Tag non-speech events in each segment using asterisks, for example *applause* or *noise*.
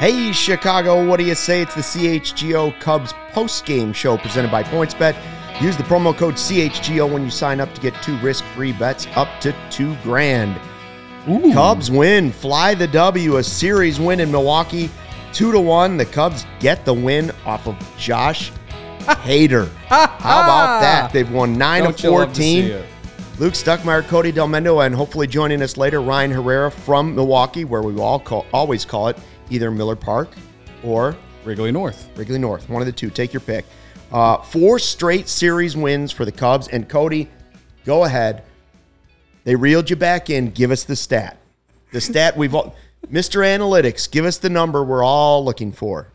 Hey, Chicago, what do you say? It's the CHGO Cubs post-game show presented by PointsBet. Use the promo code CHGO when you sign up to get two risk-free bets up to two grand. Cubs win, fly the W, a series win in Milwaukee, two to one. The Cubs get the win off of Josh *laughs* Hader. How about *laughs* that? They've won 9 Don't of you love to see 14. Luke Stuckmeyer, Cody Delmendo, and hopefully joining us later, Ryan Herrera from Milwaukee, where we all call, always call it either Miller Park or Wrigley North. Wrigley North. One of the two. Take your pick. Uh, four straight series wins for the Cubs. And Cody, go ahead. They reeled you back in. Give us the stat. The stat we've all, *laughs* Mr. Analytics, give us the number we're all looking for.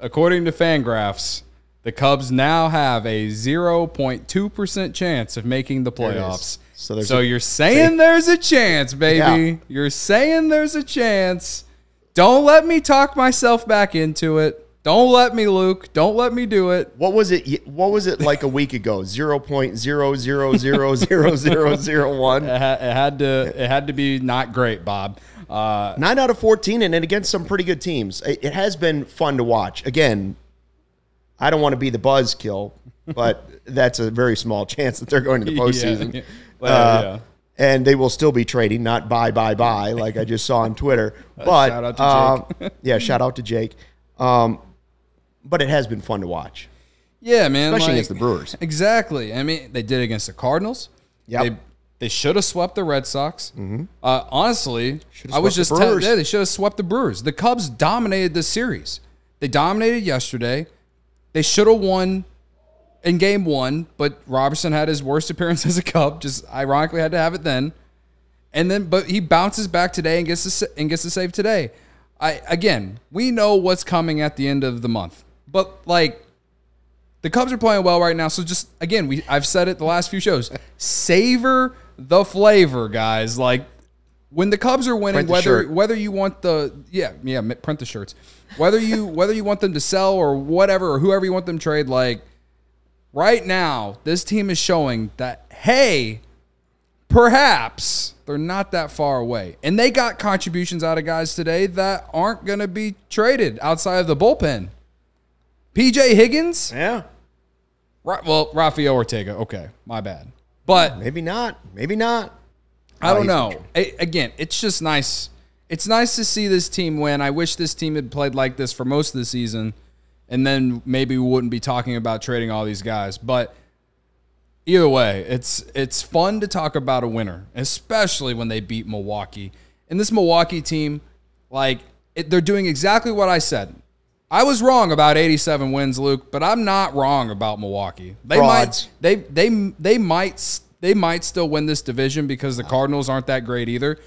According to Fangraphs, the Cubs now have a 0.2% chance of making the There it is. playoffs. So So, a- you're saying there's a chance, baby. Yeah. You're saying there's a chance. Don't let me talk myself back into it. Don't let me, Luke. Don't let me do it. What was it? What was it like a week ago? *laughs* Zero point zero zero zero *laughs* zero zero zero one. It, had to. It had to be not great, Bob. Uh, Nine out of 14, and then against some pretty good teams. It, it has been fun to watch. Again, I don't want to be the buzzkill, but *laughs* that's a very small chance that they're going to the postseason. Yeah. Well, Uh, yeah. And they will still be trading, not buy, buy, buy, *laughs* like I just saw on Twitter. But shout um, *laughs* yeah, shout out to Jake. Um, but it has been fun to watch. Yeah, man. Especially like- against the Brewers. *laughs* Exactly. I mean, they did against the Cardinals. Yep. They, they should have swept the Red Sox. Uh, honestly, I was just the tell- yeah, they should have swept the Brewers. The Cubs dominated this series. They dominated yesterday. They should have won in game one, but Robertson had his worst appearance *laughs* as a Cub. Just ironically had to have it then. And then, but he bounces back today and gets sa- and gets the save today. I again, we know what's coming at the end of the month, but like the Cubs are playing well right now. So just again, we I've said it the last few shows. Savor the flavor, guys. Like when the Cubs are winning, whether shirt. whether you want the yeah yeah print the shirts, whether you whether you want them to sell or whatever or whoever you want them to trade. Like right now, this team is showing that hey, perhaps they're not that far away, and they got contributions out of guys today that aren't going to be traded outside of the bullpen. PJ Higgins, Yeah. Ra- well, Rafael Ortega. Okay, my bad. But Maybe not. Maybe not. I Oh, don't know. A- again, it's just nice. It's nice to see this team win. I wish this team had played like this for most of the season, and then maybe we wouldn't be talking about trading all these guys. But either way, it's it's fun to talk about a winner, especially when they beat Milwaukee. And this Milwaukee team, like it, they're doing exactly what I said. I was wrong about 87 wins, Luke, but I'm not wrong about Milwaukee. They Frauds. might they they they might they might still win this division because the Cardinals aren't that great either.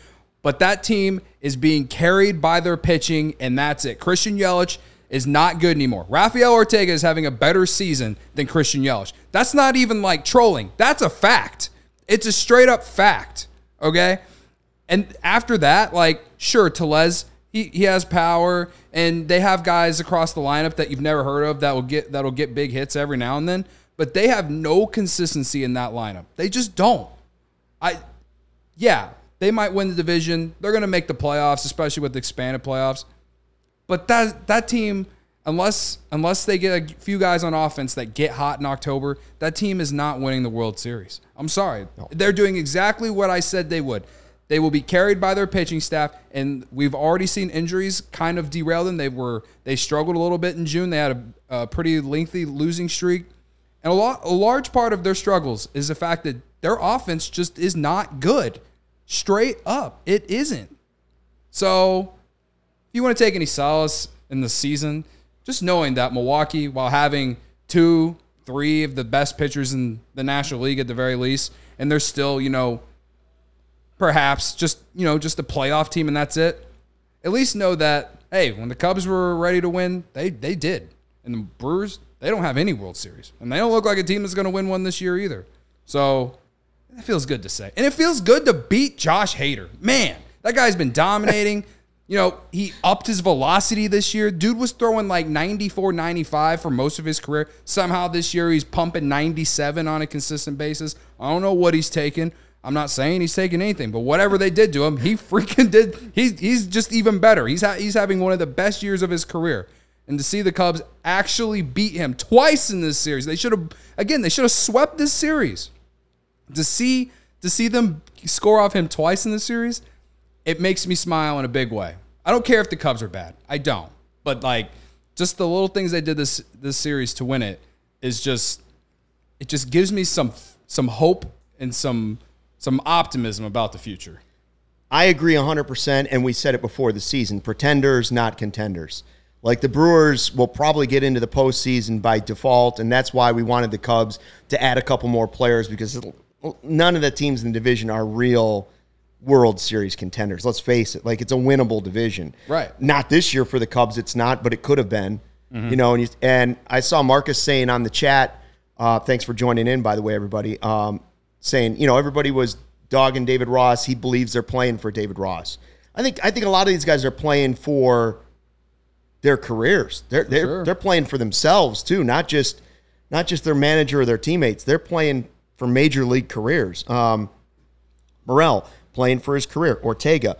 But that team is being carried by their pitching, and that's it. Christian Yelich is not good anymore. Rafael Ortega is having a better season than Christian Yelich. That's not even like trolling. That's a fact. It's a straight up fact. Okay. And after that, like, sure, Tellez, he, he has power, and they have guys across the lineup that you've never heard of that will get that'll get big hits every now and then. But they have no consistency in that lineup. They just don't. I yeah, they might win the division. They're gonna make the playoffs, especially with the expanded playoffs. But that that team, unless unless they get a few guys on offense that get hot in October, that team is not winning the World Series. I'm sorry. They're doing exactly what I said they would. They will be carried by their pitching staff, and we've already seen injuries kind of derail them. They were they struggled a little bit in June. They had a, a pretty lengthy losing streak, and a lot a large part of their struggles is the fact that their offense just is not good. Straight up, it isn't. So you want to take any solace in the season, just knowing that Milwaukee, while having two, three of the best pitchers in the National League at the very least, and they're still, you know, perhaps just, you know, just a playoff team and that's it. At least know that, hey, when the Cubs were ready to win, they they did. And the Brewers, they don't have any World Series. And they don't look like a team that's going to win one this year either. So it feels good to say. And it feels good to beat Josh Hader. Man, that guy's been dominating. You know, he upped his velocity this year. Dude was throwing like 94, 95 for most of his career. Somehow this year he's pumping 97 on a consistent basis. I don't know what he's taking. I'm not saying he's taking anything, but whatever they did to him, he *laughs* freaking did. He's he's just even better. He's ha- he's having one of the best years of his career. And to see the Cubs actually beat him twice in this series, they should have again they should have swept this series. To see to see them score off him twice in the series, it makes me smile in a big way. I don't care if the Cubs are bad. I don't. But like just the little things they did this this series to win it is just it just gives me some some hope and some some optimism about the future. I agree 100%. And we said it before the season pretenders, not contenders. Like the Brewers will probably get into the postseason by default. And that's why we wanted the Cubs to add a couple more players because none of the teams in the division are real World Series contenders. Let's face it. Like it's a winnable division. Right. Not this year for the Cubs. It's not, but it could have been. Mm-hmm. You know, and, you, and I saw Marcus saying on the chat, uh, thanks for joining in, by the way, everybody. Um, saying, you know, everybody was dogging David Ross. He believes they're playing for David Ross. I think I think a lot of these guys are playing for their careers. They're they're sure. they're playing for themselves too, not just not just their manager or their teammates. They're playing for major league careers. Um, Morel playing for his career. Ortega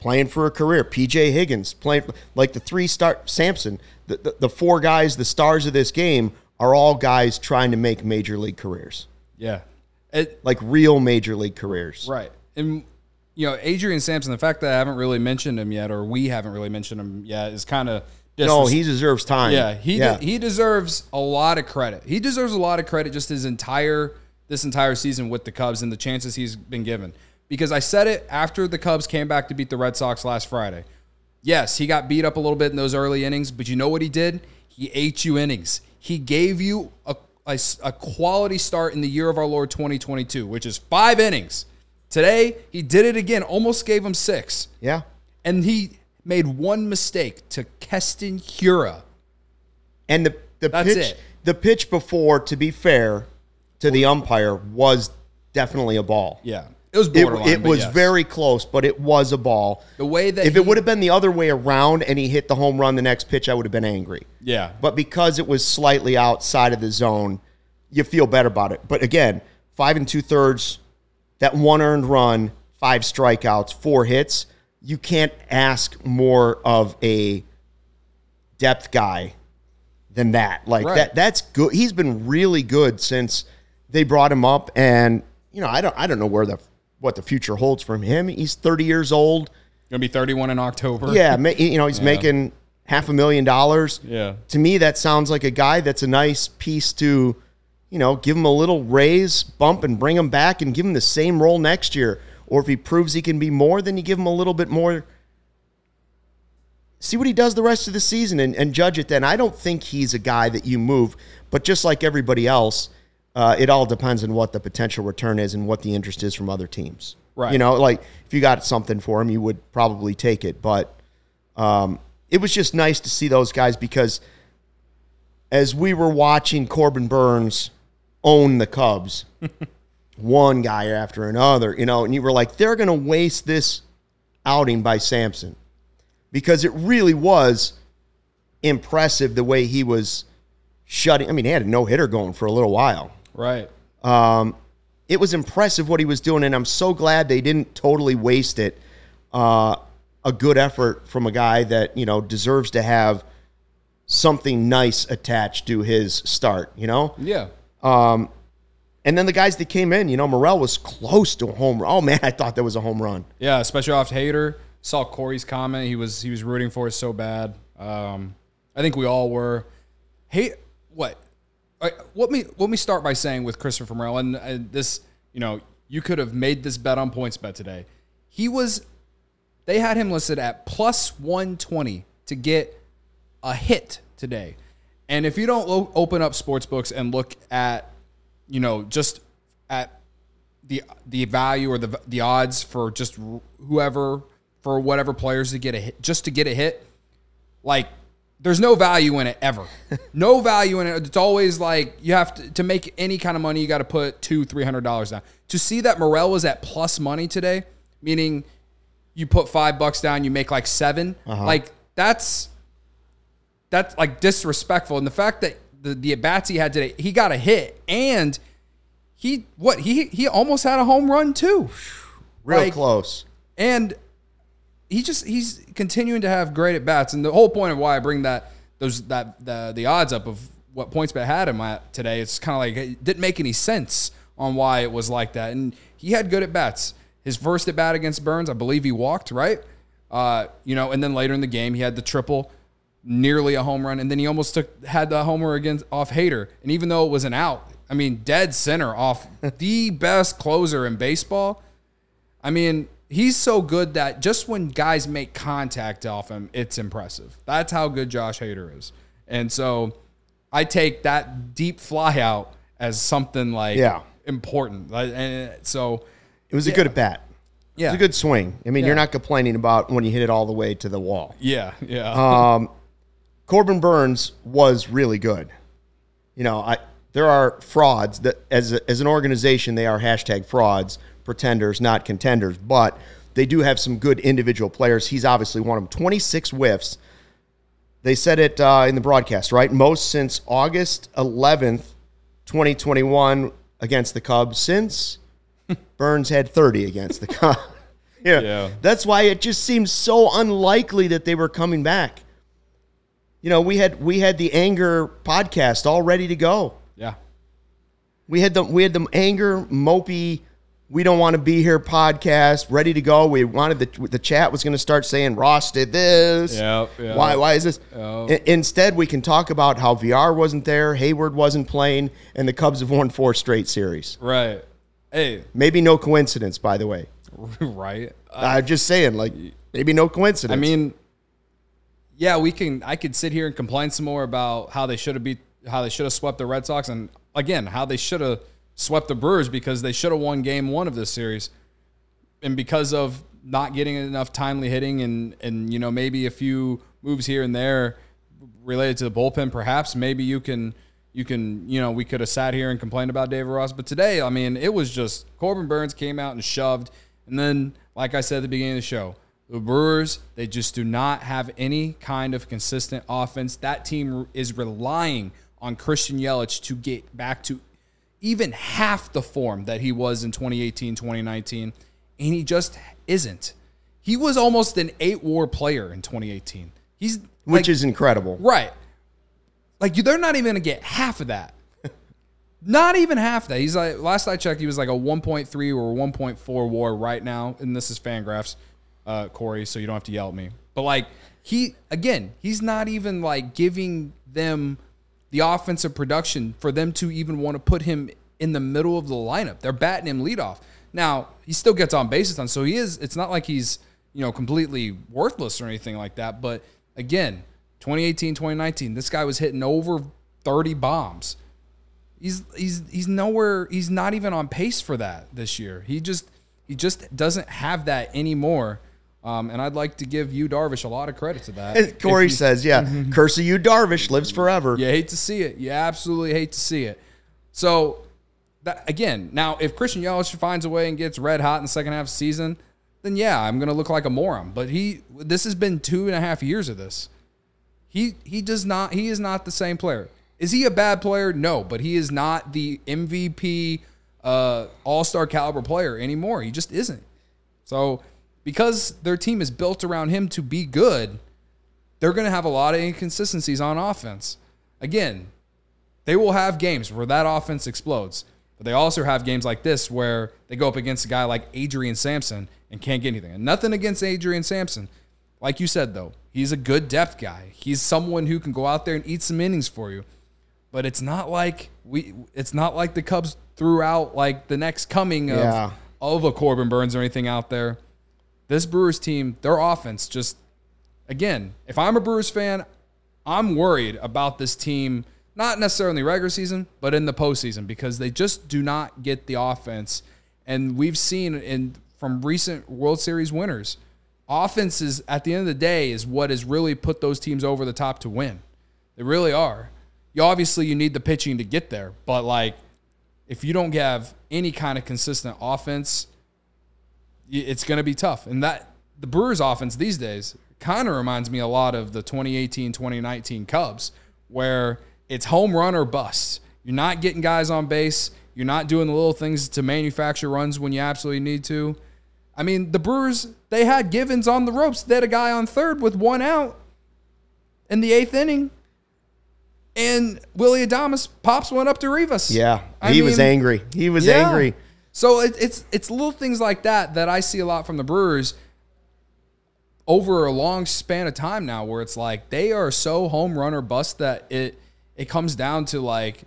playing for a career. PJ Higgins playing like the three star Sampson. The, the, the four guys, the stars of this game, are all guys trying to make major league careers. Yeah, it, like real major league careers. Right. And you know, Adrian Sampson, the fact that I haven't really mentioned him yet, or we haven't really mentioned him yet, is kind of no. He deserves time. Yeah, he yeah. De- he deserves a lot of credit. He deserves a lot of credit just his entire this entire season with the Cubs and the chances he's been given. Because I said it after the Cubs came back to beat the Red Sox last Friday. Yes, he got beat up a little bit in those early innings, but you know what he did? He ate you innings. He gave you a a, a quality start in the year of our Lord 2022, which is five innings. Today, he did it again, almost gave him six. Yeah. And he made one mistake to Keston Hiura. And the, the That's pitch it. the pitch before, to be fair to the umpire, was definitely a ball. Yeah. It was borderline. It, it was yes. very close, but it was a ball. The way that if he, it would have been the other way around and he hit the home run the next pitch, I would have been angry. Yeah. But because it was slightly outside of the zone, you feel better about it. But again, five and two thirds, that one earned run, five strikeouts, four hits. You can't ask more of a depth guy than that. Like right. that. That's good. He's been really good since they brought him up, and you know, I don't, I don't know where the what the future holds from him. He's 30 years old. Gonna be 31 in October. Yeah, you know he's yeah. making half a million dollars. Yeah. To me, that sounds like a guy that's a nice piece to, you know, give him a little raise, bump, and bring him back and give him the same role next year. Or if he proves he can be more, then you give him a little bit more. See what he does the rest of the season and, and judge it then. I don't think he's a guy that you move, but just like everybody else, uh, it all depends on what the potential return is and what the interest is from other teams. Right. You know, like if you got something for him, you would probably take it. But um, it was just nice to see those guys because as we were watching Corbin Burnes own the Cubs, *laughs* one guy after another, you know, and you were like, they're going to waste this outing by Sampson because it really was impressive the way he was shutting. I mean, he had a no hitter going for a little while. Right. Um, it was impressive what he was doing, and I'm so glad they didn't totally waste it. Uh, a good effort from a guy that you know deserves to have something nice attached to his start. You know. Yeah. Um, and then the guys that came in, you know, Morel was close to a home run. Oh man, I thought that was a home run. Yeah, especially off Hader. Saw Corey's comment. He was he was rooting for us so bad. Um, I think we all were. Hey, what let me let me start by saying with Christopher Morel, and, this, you know, you could have made this bet on PointsBet today. He was, they had him listed at plus one twenty to get a hit today, and if you don't lo- open up sports books and look at, you know, just at the the value or the the odds for just whoever for whatever players to get a hit, just to get a hit, like there's no value in it ever. *laughs* no value in it. It's always like you have to to make any kind of money. You got to put two, three hundred dollars down. To see that Morel was at plus money today, meaning you put five bucks down, you make like 7 uh-huh. Like that's that's like disrespectful. And the fact that the the at bats he had today, he got a hit and he what he he almost had a home run too. Real Like- close. and he just he's continuing to have great at bats. And the whole point of why I bring that those that the the odds up of what PointsBet had him at today, it's kind of like it didn't make any sense on why it was like that. And he had good at bats. His first at bat against Burnes, I believe he walked right. Uh, you know, and then later in the game he had the triple, nearly a home run, and then he almost took had the homer against off Hader. And even though it was an out, I mean, dead center off *laughs* the best closer in baseball. I mean, he's so good that just when guys make contact off him, it's impressive. That's how good Josh Hader is. And so I take that deep fly out as something like Yeah. important. And so It was a good at bat. It yeah, was a good swing. I mean, you're not complaining about when you hit it all the way to the wall. yeah, yeah, um, Corbin Burnes was really good. You know, I there are frauds that as a, as an organization they are hashtag frauds, pretenders, not contenders, but they do have some good individual players. He's obviously one of them. 26 whiffs. They said it uh, in the broadcast, right? Most since August 11th, 2021 against the Cubs since *laughs* Burnes had 30 against the *laughs* Cubs. *laughs* yeah. Yeah. That's why it just seems so unlikely that they were coming back. You know, we had we had the anger podcast all ready to go. yeah. We had the we had the anger mopey we don't want to be here podcast ready to go. We wanted the the chat was going to start saying Ross did this. Yep, yep. Why why is this? Yep. I- Instead, we can talk about how VR wasn't there, Heyward wasn't playing, and the Cubs have won four straight series. Right. Hey, Maybe no coincidence, by the way. *laughs* right. I'm just saying, like maybe no coincidence. I mean, yeah, we can. I could sit here and complain some more about how they should have beat, how they should have swept the Red Sox, and again, how they should have swept the Brewers because they should have won Game One of this series, and because of not getting enough timely hitting and and you know maybe a few moves here and there related to the bullpen, perhaps maybe you can. You can, you know, we could have sat here and complained about David Ross, but today, I mean, it was just Corbin Burnes came out and shoved, and then, like I said at the beginning of the show, the Brewers, they just do not have any kind of consistent offense. That team is relying on Christian Yelich to get back to even half the form that he was in 2018, 2019, and he just isn't. He was almost an eight WAR player in 2018. He's which like- is incredible. Right. Like you, they're not even gonna get half of that. *laughs* not even half that. He's like last I checked, he was like a 1.3 or 1.4 WAR right now, and this is Fangraphs, uh, Corey. So you don't have to yell at me. But like he again, he's not even like giving them the offensive production for them to even want to put him in the middle of the lineup. They're batting him leadoff. Now he still gets on bases on, so he is. It's not like he's you know completely worthless or anything like that. But again, 2018, 2019, this guy was hitting over 30 bombs. He's he's he's nowhere. He's not even on pace for that this year. He just he just doesn't have that anymore. Um, and I'd like to give you Darvish a lot of credit to that. Corey you- says, "Yeah, *laughs* curse of you, Darvish lives forever." you hate to see it. You absolutely hate to see it. So, that, again, now if Christian Yelich finds a way and gets red hot in the second half of the season, then yeah, I'm gonna look like a moron. But he, this has been two and a half years of this. He he does not. He is not the same player. Is he a bad player? No, but he is not the MVP, uh, All Star caliber player anymore. He just isn't. So, because their team is built around him to be good, they're going to have a lot of inconsistencies on offense. Again, they will have games where that offense explodes, but they also have games like this where they go up against a guy like Adrian Sampson and can't get anything. And nothing against Adrian Sampson. Like you said, though, he's a good depth guy. He's someone who can go out there and eat some innings for you. But it's not like we. It's not like the Cubs threw out like the next coming of Yeah. of a Corbin Burnes or anything out there. This Brewers team, their offense just again, if I'm a Brewers fan, I'm worried about this team, not necessarily in the regular season, but in the postseason because they just do not get the offense. And we've seen in from recent World Series winners, offense is at the end of the day is what has really put those teams over the top to win. They really are. You obviously you need the pitching to get there, but like if you don't have any kind of consistent offense, it's going to be tough. And that the Brewers offense these days kind of reminds me a lot of the 2018, 2019 Cubs where it's home run or bust. You're not getting guys on base. You're not doing the little things to manufacture runs when you absolutely need to. I mean, the Brewers, they had Givens on the ropes. They had a guy on third with one out in the eighth inning. And Willie Adames pops one up to Rivas. Yeah, I he was angry. He was yeah. angry. So it, it's it's little things like that that I see a lot from the Brewers over a long span of time now, where it's like they are so home run or bust that it it comes down to like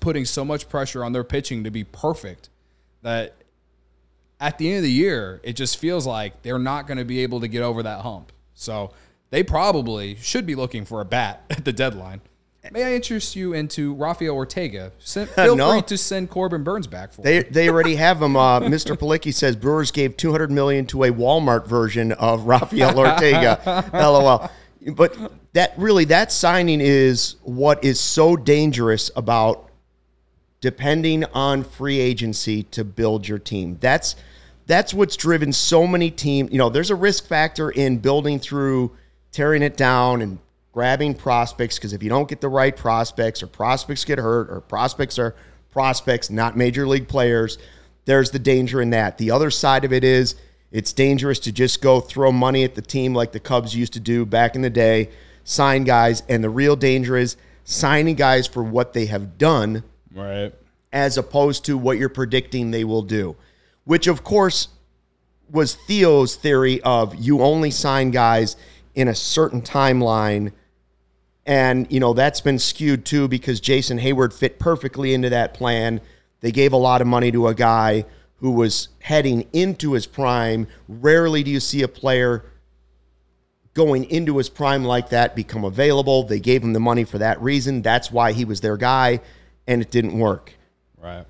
putting so much pressure on their pitching to be perfect that at the end of the year it just feels like they're not going to be able to get over that hump. So they probably should be looking for a bat *laughs* at the deadline. May I interest you into Rafael Ortega? Send, *laughs* feel No. free to send Corbin Burnes back for. They they already *laughs* have him. Uh, Mr. Palicki says Brewers gave 200 million to a Walmart version of Rafael Ortega. *laughs* LOL. But that really that signing is what is so dangerous about depending on free agency to build your team. That's that's what's driven so many teams. You know, there's a risk factor in building through tearing it down and grabbing prospects because if you don't get the right prospects or prospects get hurt or prospects are prospects, not major league players, there's the danger in that. The other side of it is it's dangerous to just go throw money at the team like the Cubs used to do back in the day, sign guys, and the real danger is signing guys for what they have done Right. as opposed to what you're predicting they will do, which of course was Theo's theory of you only sign guys in a certain timeline. And, you know, that's been skewed too because Jason Heyward fit perfectly into that plan. They gave a lot of money to a guy who was heading into his prime. Rarely do you see a player going into his prime like that become available. They gave him the money for that reason. That's why he was their guy, and it didn't work. Right.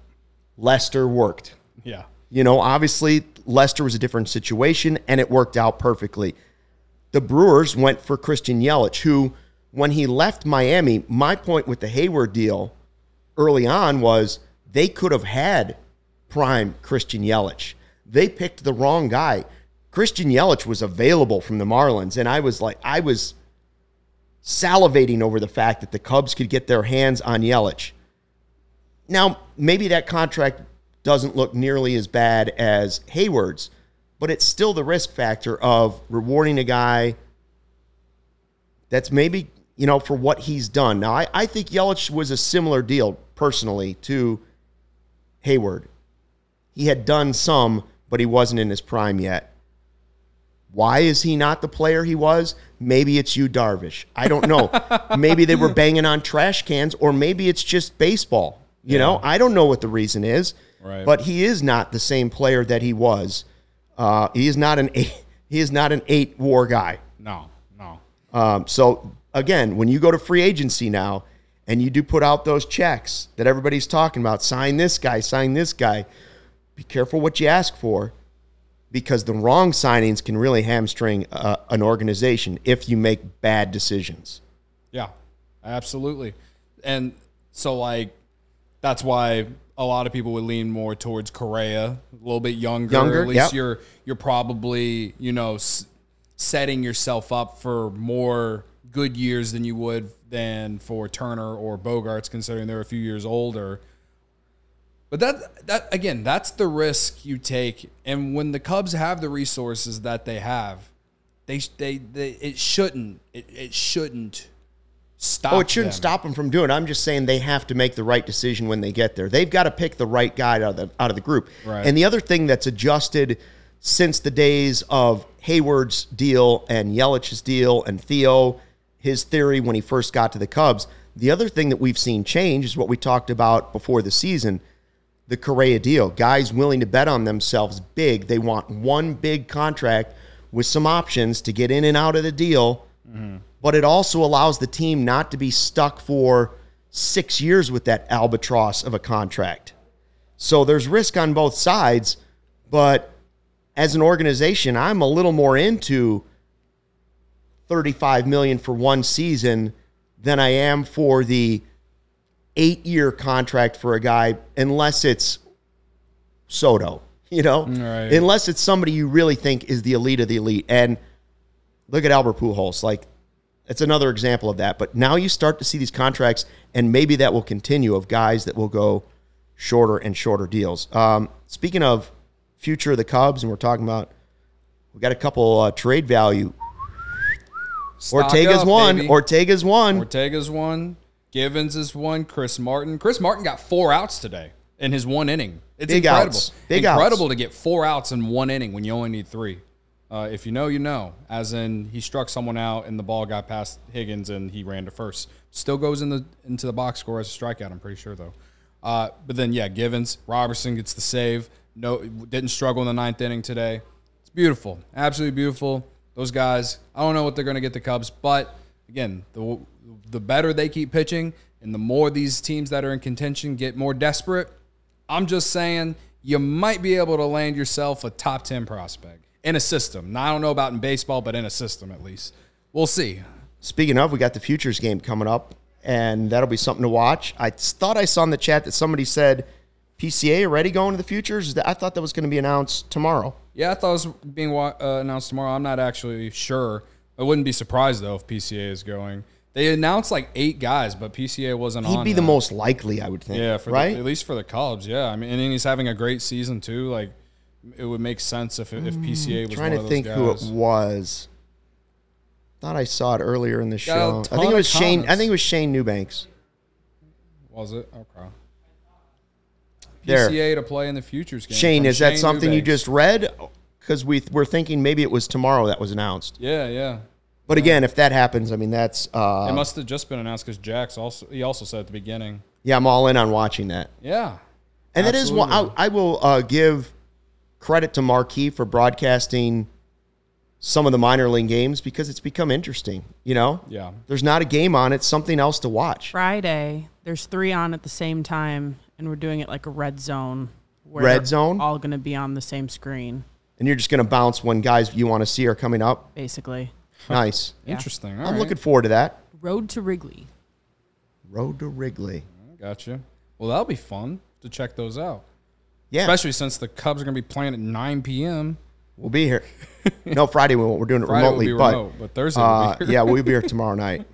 Lester worked. Yeah. You know, obviously, Lester was a different situation, and it worked out perfectly. The Brewers went for Christian Yelich, who, when he left Miami, my point with the Heyward deal early on was they could have had prime Christian Yelich. They picked the wrong guy. Christian Yelich was available from the Marlins, and I was like, I was salivating over the fact that the Cubs could get their hands on Yelich. Now, maybe that contract doesn't look nearly as bad as Heyward's, but it's still the risk factor of rewarding a guy that's maybe, you know, for what he's done. Now, I, I think Yelich was a similar deal personally to Heyward. He had done some, but he wasn't in his prime yet. Why is he not the player he was? Maybe it's you, Darvish. I don't know. *laughs* maybe they were banging on trash cans, or maybe it's just baseball. You know, I don't know what the reason is. Right. But he is not the same player that he was. Uh, he is not an eight, *laughs* he is not an eight WAR guy. No. No. Um, so again, when you go to free agency now and you do put out those checks that everybody's talking about, sign this guy, sign this guy, be careful what you ask for because the wrong signings can really hamstring uh, an organization if you make bad decisions. Yeah, absolutely. And so, like, that's why a lot of people would lean more towards Correa, a little bit younger. Younger, At least yep. you're you're probably you know s- setting yourself up for more good years than you would than for Turner or Bogaerts, considering they're a few years older. But that that again, that's the risk you take. And when the Cubs have the resources that they have, they they, they it shouldn't it, it shouldn't stop. Oh, it shouldn't them. stop them from doing it. I'm just saying they have to make the right decision when they get there. They've got to pick the right guy out of the, out of the group. Right. And the other thing that's adjusted since the days of Heyward's deal and Yelich's deal and Theo, his theory when he first got to the Cubs, the other thing that we've seen change is what we talked about before the season the Correa deal. Guys willing to bet on themselves big. They want one big contract with some options to get in and out of the deal. Mm-hmm. But it also allows the team not to be stuck for six years with that albatross of a contract. So there's risk on both sides. But as an organization, I'm a little more into 35 million for one season than I am for the eight year contract for a guy unless it's Soto, *laughs* you know, Right. unless it's somebody you really think is the elite of the elite. And look at Albert Pujols, like it's another example of that. But now you start to see these contracts, and maybe that will continue of guys that will go shorter and shorter deals. Um, speaking of future of the Cubs, and we're talking about, we got a couple uh, trade value. Stock Ortega's up, one. baby. Ortega's one. Ortega's one. Givens is one. Chris Martin. Chris Martin got four outs today in his one inning. It's Big incredible. outs. Big incredible outs. to get four outs in one inning when you only need three. Uh, if you know, you know. As in, he struck someone out and the ball got past Higgins and he ran to first. Still goes in the into the box score as a strikeout. I'm pretty sure though. Uh, but then yeah, Givens, Robertson gets the save. No, didn't struggle in the ninth inning today. It's beautiful, absolutely beautiful. Those guys, I don't know what they're going to get the Cubs, but again, the the better they keep pitching, and the more these teams that are in contention get more desperate. I'm just saying you might be able to land yourself a top ten prospect in a system. Now I don't know about in baseball, but in a system at least. We'll see. Speaking of, we got the futures game coming up, and that'll be something to watch. I thought I saw in the chat that somebody said PCA already going to the futures. I thought that was going to be announced tomorrow. Yeah, I thought it was being uh, announced tomorrow. I'm not actually sure. I wouldn't be surprised though if PCA is going. They announced like eight guys, but PCA wasn't on. He'd on. be the most likely, I would think. Yeah, for right. the, at least for the Cubs. Yeah, I mean, and he's having a great season too. Like, it would make sense if if PCA was trying one to think those who it was. Thought I saw it earlier in the Got show. I think it was Shane. I think it was Shane Newbanks. Was it okay? There. PCA to play in the futures game. Shane, from is that Shane something you just read? Because we we're thinking maybe it was tomorrow that was announced. Yeah, yeah. But again, if that happens, I mean that's uh, it must have just been announced because Jack's also he also said at the beginning. yeah, I'm all in on watching that. Yeah, And that is one I, I will uh, give credit to Marquee for broadcasting some of the minor league games because it's become interesting. You know, yeah. there's not a game on; it's something else to watch. Friday, there's three on at the same time, and we're doing it like a red zone. Where Red zone? All going to be on the same screen, And you're just going to bounce when guys you want to see are coming up. basically. Nice. *laughs* Yeah. Interesting. All I'm right. looking forward to that. Road to Wrigley. Road to Wrigley. Gotcha. Well, that'll be fun to check those out. Yeah, Especially since the Cubs are going to be playing at 9 p.m. we'll be here. *laughs* no, Friday we won't. We're doing it Friday will remotely, be but remote, but Thursday Uh, will be here. yeah, we'll be here *laughs* tomorrow night.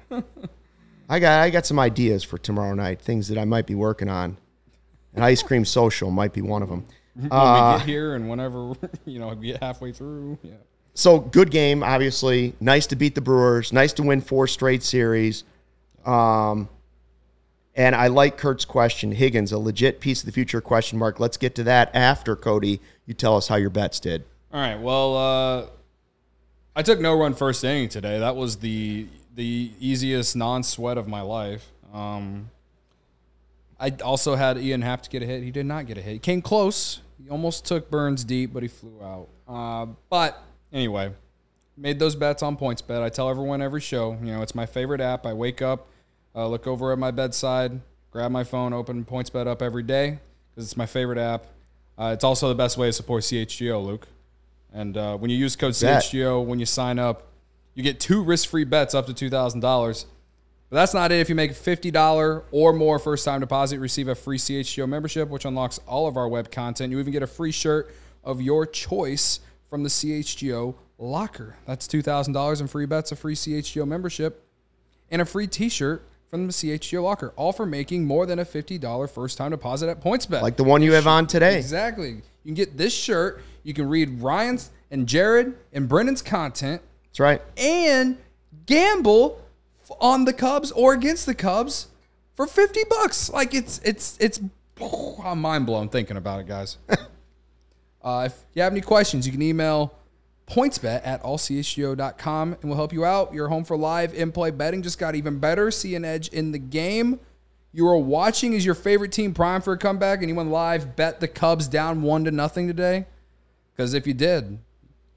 I got I got some ideas for tomorrow night, things that I might be working on. An ice cream social might be one of them. *laughs* when Uh, we get here and whenever *laughs* you know get halfway through. Yeah. So good game, obviously. Nice to beat the Brewers. Nice to win four straight series. Um, and I like Kurt's question. Higgins, a legit piece of the future question mark. Let's get to that after Cody. You tell us how your bets did. All right. Well, uh, I took no run first inning today. That was the the easiest non sweat of my life. Um, I also had Ian Happ to get a hit. He did not get a hit. He came close. He almost took Burnes deep, but he flew out. Uh, but anyway, made those bets on PointsBet. I tell everyone every show, you know, it's my favorite app. I wake up, uh, look over at my bedside, grab my phone, open PointsBet up every day because it's my favorite app. Uh, it's also the best way to support CHGO, Luke. And uh, when you use code CHGO when you sign up, you get two risk-free bets up to two thousand dollars. But that's not it. If you make a $50 or more first time deposit, receive a free CHGO membership, which unlocks all of our web content. You even get a free shirt of your choice from the CHGO locker. That's $2,000 in free bets, a free CHGO membership, and a free t shirt from the CHGO locker, all for making more than a $50 first time deposit at PointsBet. Like the one you have on today. Exactly. You can get this shirt. You can read Ryan's and Jared and Brendan's content That's right. and gamble on the Cubs or against the Cubs for 50 bucks. Like it's it's it's *sighs* I'm mind blown thinking about it, guys. *laughs* uh, if you have any questions, you can email pointsbet at allchgo.com and we'll help you out. You're home for live in-play betting. Just got even better. See an edge in the game. You are watching is your favorite team prime for a comeback and you went live bet the Cubs down one to nothing today? Because if you did,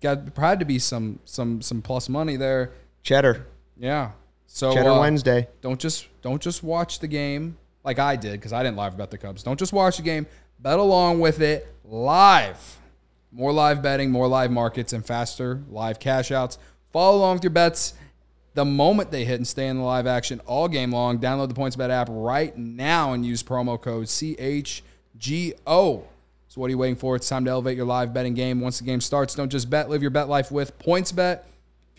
got had to be some some some plus money there. Cheddar. Yeah. So Cheddar uh, Wednesday. Don't just don't just watch the game like I did because I didn't live bet the Cubs. Don't just watch the game. Bet along with it live. More live betting, more live markets, and faster live cash outs. Follow along with your bets the moment they hit and stay in the live action all game long. Download the PointsBet app right now and use promo code CHGO. So what are you waiting for? It's time to elevate your live betting game. Once the game starts, don't just bet, live your bet life with PointsBet.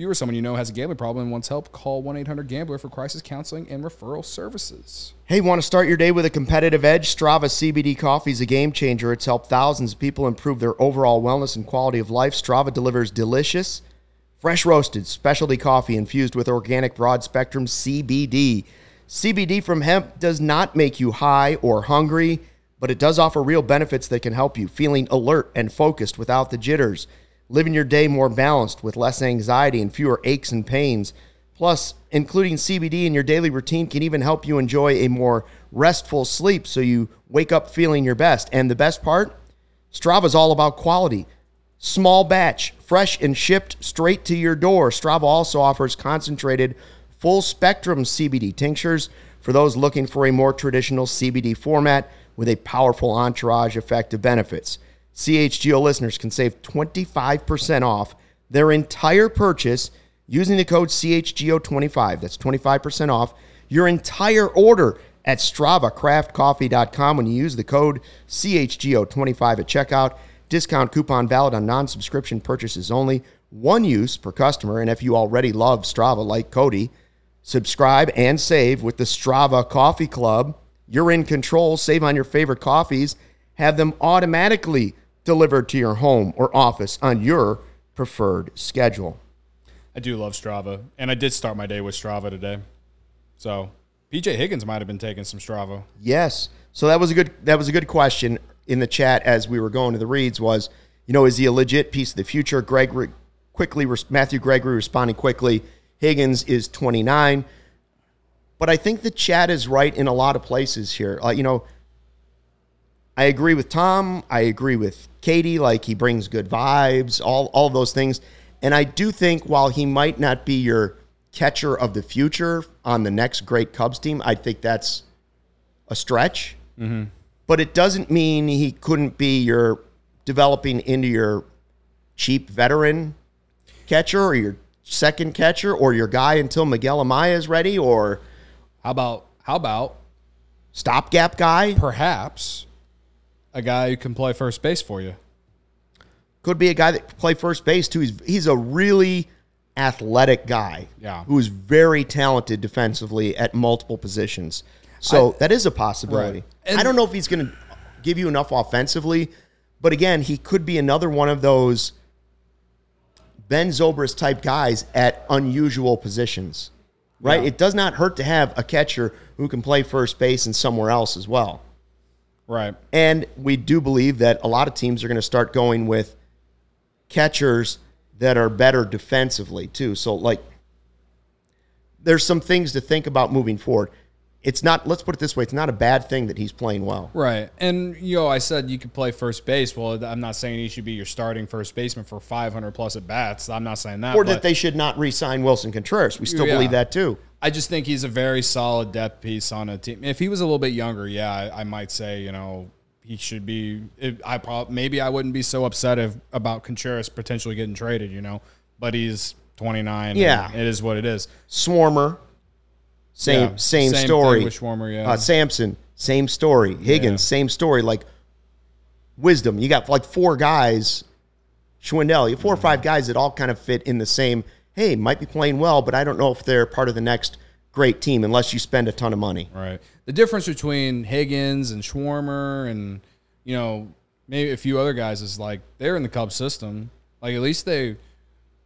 If you or someone you know has a gambling problem and wants help, call 1 800 Gambler for crisis counseling and referral services. Hey, want to start your day with a competitive edge? Strava CBD coffee is a game changer. It's helped thousands of people improve their overall wellness and quality of life. Strava delivers delicious, fresh roasted specialty coffee infused with organic broad spectrum CBD. CBD from hemp does not make you high or hungry, but it does offer real benefits that can help you feeling alert and focused without the jitters, living your day more balanced with less anxiety and fewer aches and pains. Plus, including CBD in your daily routine can even help you enjoy a more restful sleep so you wake up feeling your best. And the best part? Strava's all about quality. Small batch, fresh and shipped straight to your door. Strava also offers concentrated full spectrum CBD tinctures for those looking for a more traditional CBD format with a powerful entourage effect of benefits. CHGO listeners can save 25% off their entire purchase using the code CHGO25. That's 25% off your entire order at StravaCraftCoffee.com when you use the code CHGO25 at checkout. Discount coupon valid on non subscription purchases only. One use per customer. And if you already love Strava like Cody, subscribe and save with the Strava Coffee Club. You're in control. Save on your favorite coffees. Have them automatically delivered to your home or office on your preferred schedule. I do love Strava, and I did start my day with Strava today. So PJ Higgins might have been taking some Strava. Yes. So that was a good that was a good question in the chat as we were going to the reads was, you know, is he a legit piece of the future? Greg quickly Matthew Gregory responding quickly. Higgins is 29. But I think the chat is right in a lot of places here. Uh, you know, I agree with Tom. I agree with Katie. Like he brings good vibes, all all those things. And I do think while he might not be your catcher of the future on the next great Cubs team, I think that's a stretch. Mm-hmm. But it doesn't mean he couldn't be your developing into your cheap veteran catcher or your second catcher or your guy until Miguel Amaya is ready or how about how about stopgap guy? Perhaps a guy who can play first base for you. Could be a guy that can play first base too. He's he's a really athletic guy. Yeah. Who's very talented defensively at multiple positions. So I, that is a possibility. Right. I don't know if he's going to give you enough offensively, but again, he could be another one of those Ben Zobrist type guys at unusual positions. Right? Yeah. It does not hurt to have a catcher who can play first base and somewhere else as well. Right. And we do believe that a lot of teams are going to start going with catchers that are better defensively too. So like there's some things to think about moving forward. It's not let's put it this way, it's not a bad thing that he's playing well. Right. And you know, I said you could play first base. Well, I'm not saying he should be your starting first baseman for 500 plus at bats. I'm not saying that. Or that they should not re-sign Willson Contreras. We still yeah. believe that too. I just think he's a very solid depth piece on a team. If he was a little bit younger, yeah, I, I might say, you know, he should be. It, I probably maybe I wouldn't be so upset if, about Contreras potentially getting traded, you know. But he's 29. Yeah, it is what it is. Swarmer, same yeah, same, same, story. Swarmer, yeah. Uh, Sampson, same story. Higgins, yeah. same story. Like wisdom, you got like four guys. Schwindel, you have 4 mm-hmm. or five guys that all kind of fit in the same. Hey, might be playing well, but I don't know if they're part of the next great team unless you spend a ton of money. Right. The difference between Higgins and Swarmer and you know maybe a few other guys is like they're in the Cubs system. Like at least they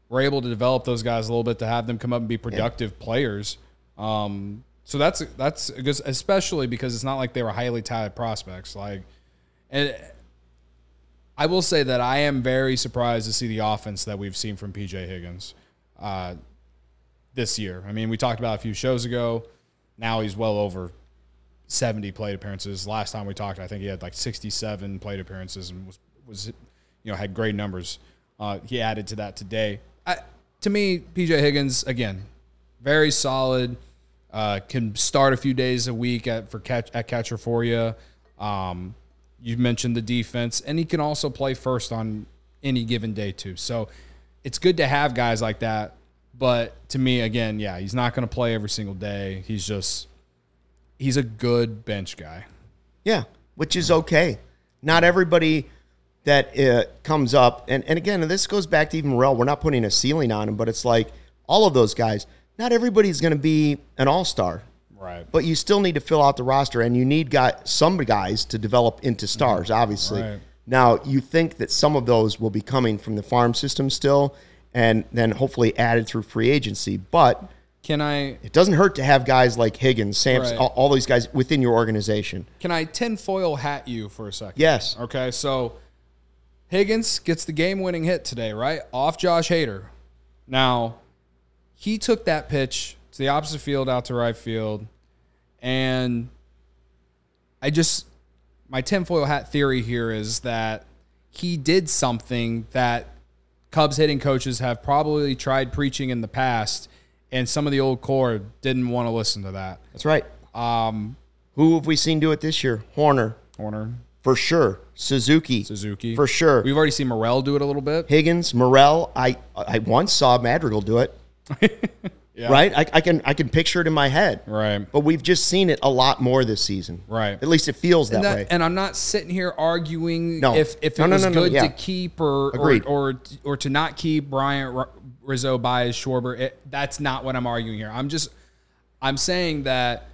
were able to develop those guys a little bit to have them come up and be productive yeah. players. Um, so that's that's good, especially because it's not like they were highly touted prospects. Like, and I will say that I am very surprised to see the offense that we've seen from PJ Higgins. Uh, this year. I mean, we talked about a few shows ago. Now he's well over 70 plate appearances. Last time we talked, I think he had like 67 plate appearances and was was you know had great numbers. Uh, he added to that today. I, to me, PJ Higgins again, very solid. Uh, can start a few days a week at for catch at catcher for you. Um, you mentioned the defense, and he can also play first on any given day too. So it's good to have guys like that but to me, again, yeah, he's not going to play every single day. He's just he's a good bench guy. Yeah, which is okay. Not everybody that uh, comes up, and, and again, this goes back to even Morel. We're not putting a ceiling on him, but it's like all of those guys. Not everybody's going to be an all star, Right. but you still need to fill out the roster, and you need got some guys to develop into stars. Obviously, Right. Now you think that some of those will be coming from the farm system still, and then hopefully added through free agency. But Can I it doesn't hurt to have guys like Higgins, Sampson, Right. all, all these guys within your organization. can I tinfoil hat you for a second? Yes. Okay, so Higgins gets the game winning hit today, right? Off Josh Hader. Now, he took that pitch to the opposite field out to right field. And I just, my tinfoil hat theory here is that he did something that Cubs hitting coaches have probably tried preaching in the past. And some of the old core didn't want to listen to that. That's right. Um, Who have we seen do it this year? Hoerner, Hoerner, for sure. Suzuki, Suzuki. for sure. We've already seen Morel do it a little bit. Higgins, Morel. I I once saw Madrigal do it. *laughs* Right? I, I can I can picture it in my head. Right. But we've just seen it a lot more this season. Right. At least it feels that, that- way. and I'm not sitting here arguing No. if, if it No, no, was no, no, good yeah. to keep or, or Agreed. or or to not keep Bryant Rizzo Baez Schwarber. It, that's not what I'm arguing here. I'm just I'm saying that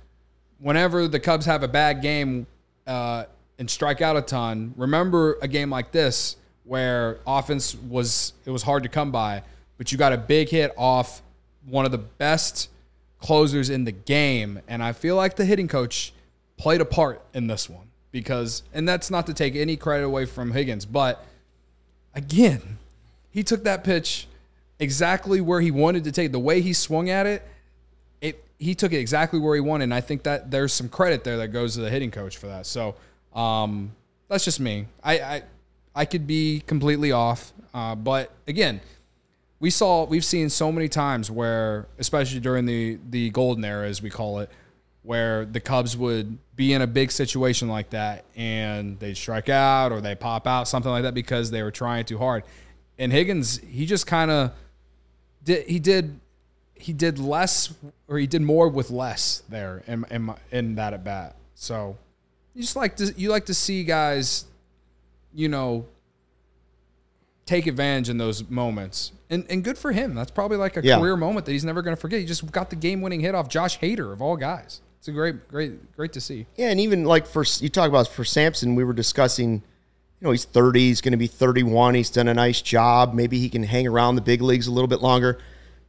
whenever the Cubs have a bad game uh, and strike out a ton, remember a game like this where offense was it was hard to come by, but you got a big hit off one of the best closers in the game, and I feel like the hitting coach played a part in this one because, and that's not to take any credit away from Higgins, but again, he took that pitch exactly where he wanted to take. The way he swung at it, it he took it exactly where he wanted. And I think that there's some credit there that goes to the hitting coach for that. So um, that's just me. I, I I could be completely off, uh, but again, we saw we've seen so many times where, especially during the the golden era, as we call it, where the Cubs would be in a big situation like that and they'd strike out or they pop out, something like that, because they were trying too hard. And Higgins, he just kind of did he did he did less or he did more with less there in in, my, in that at bat. So you just like to you like to see guys, you know, take advantage in those moments. And and good for him. That's probably like a Yeah. career moment that he's never going to forget. He just got the game winning hit off Josh Hader of all guys. It's a great great great to see. Yeah, and even like for you talk about for Sampson, we were discussing, you know, he's 30, he's going to be 31. He's done a nice job. Maybe he can hang around the big leagues a little bit longer.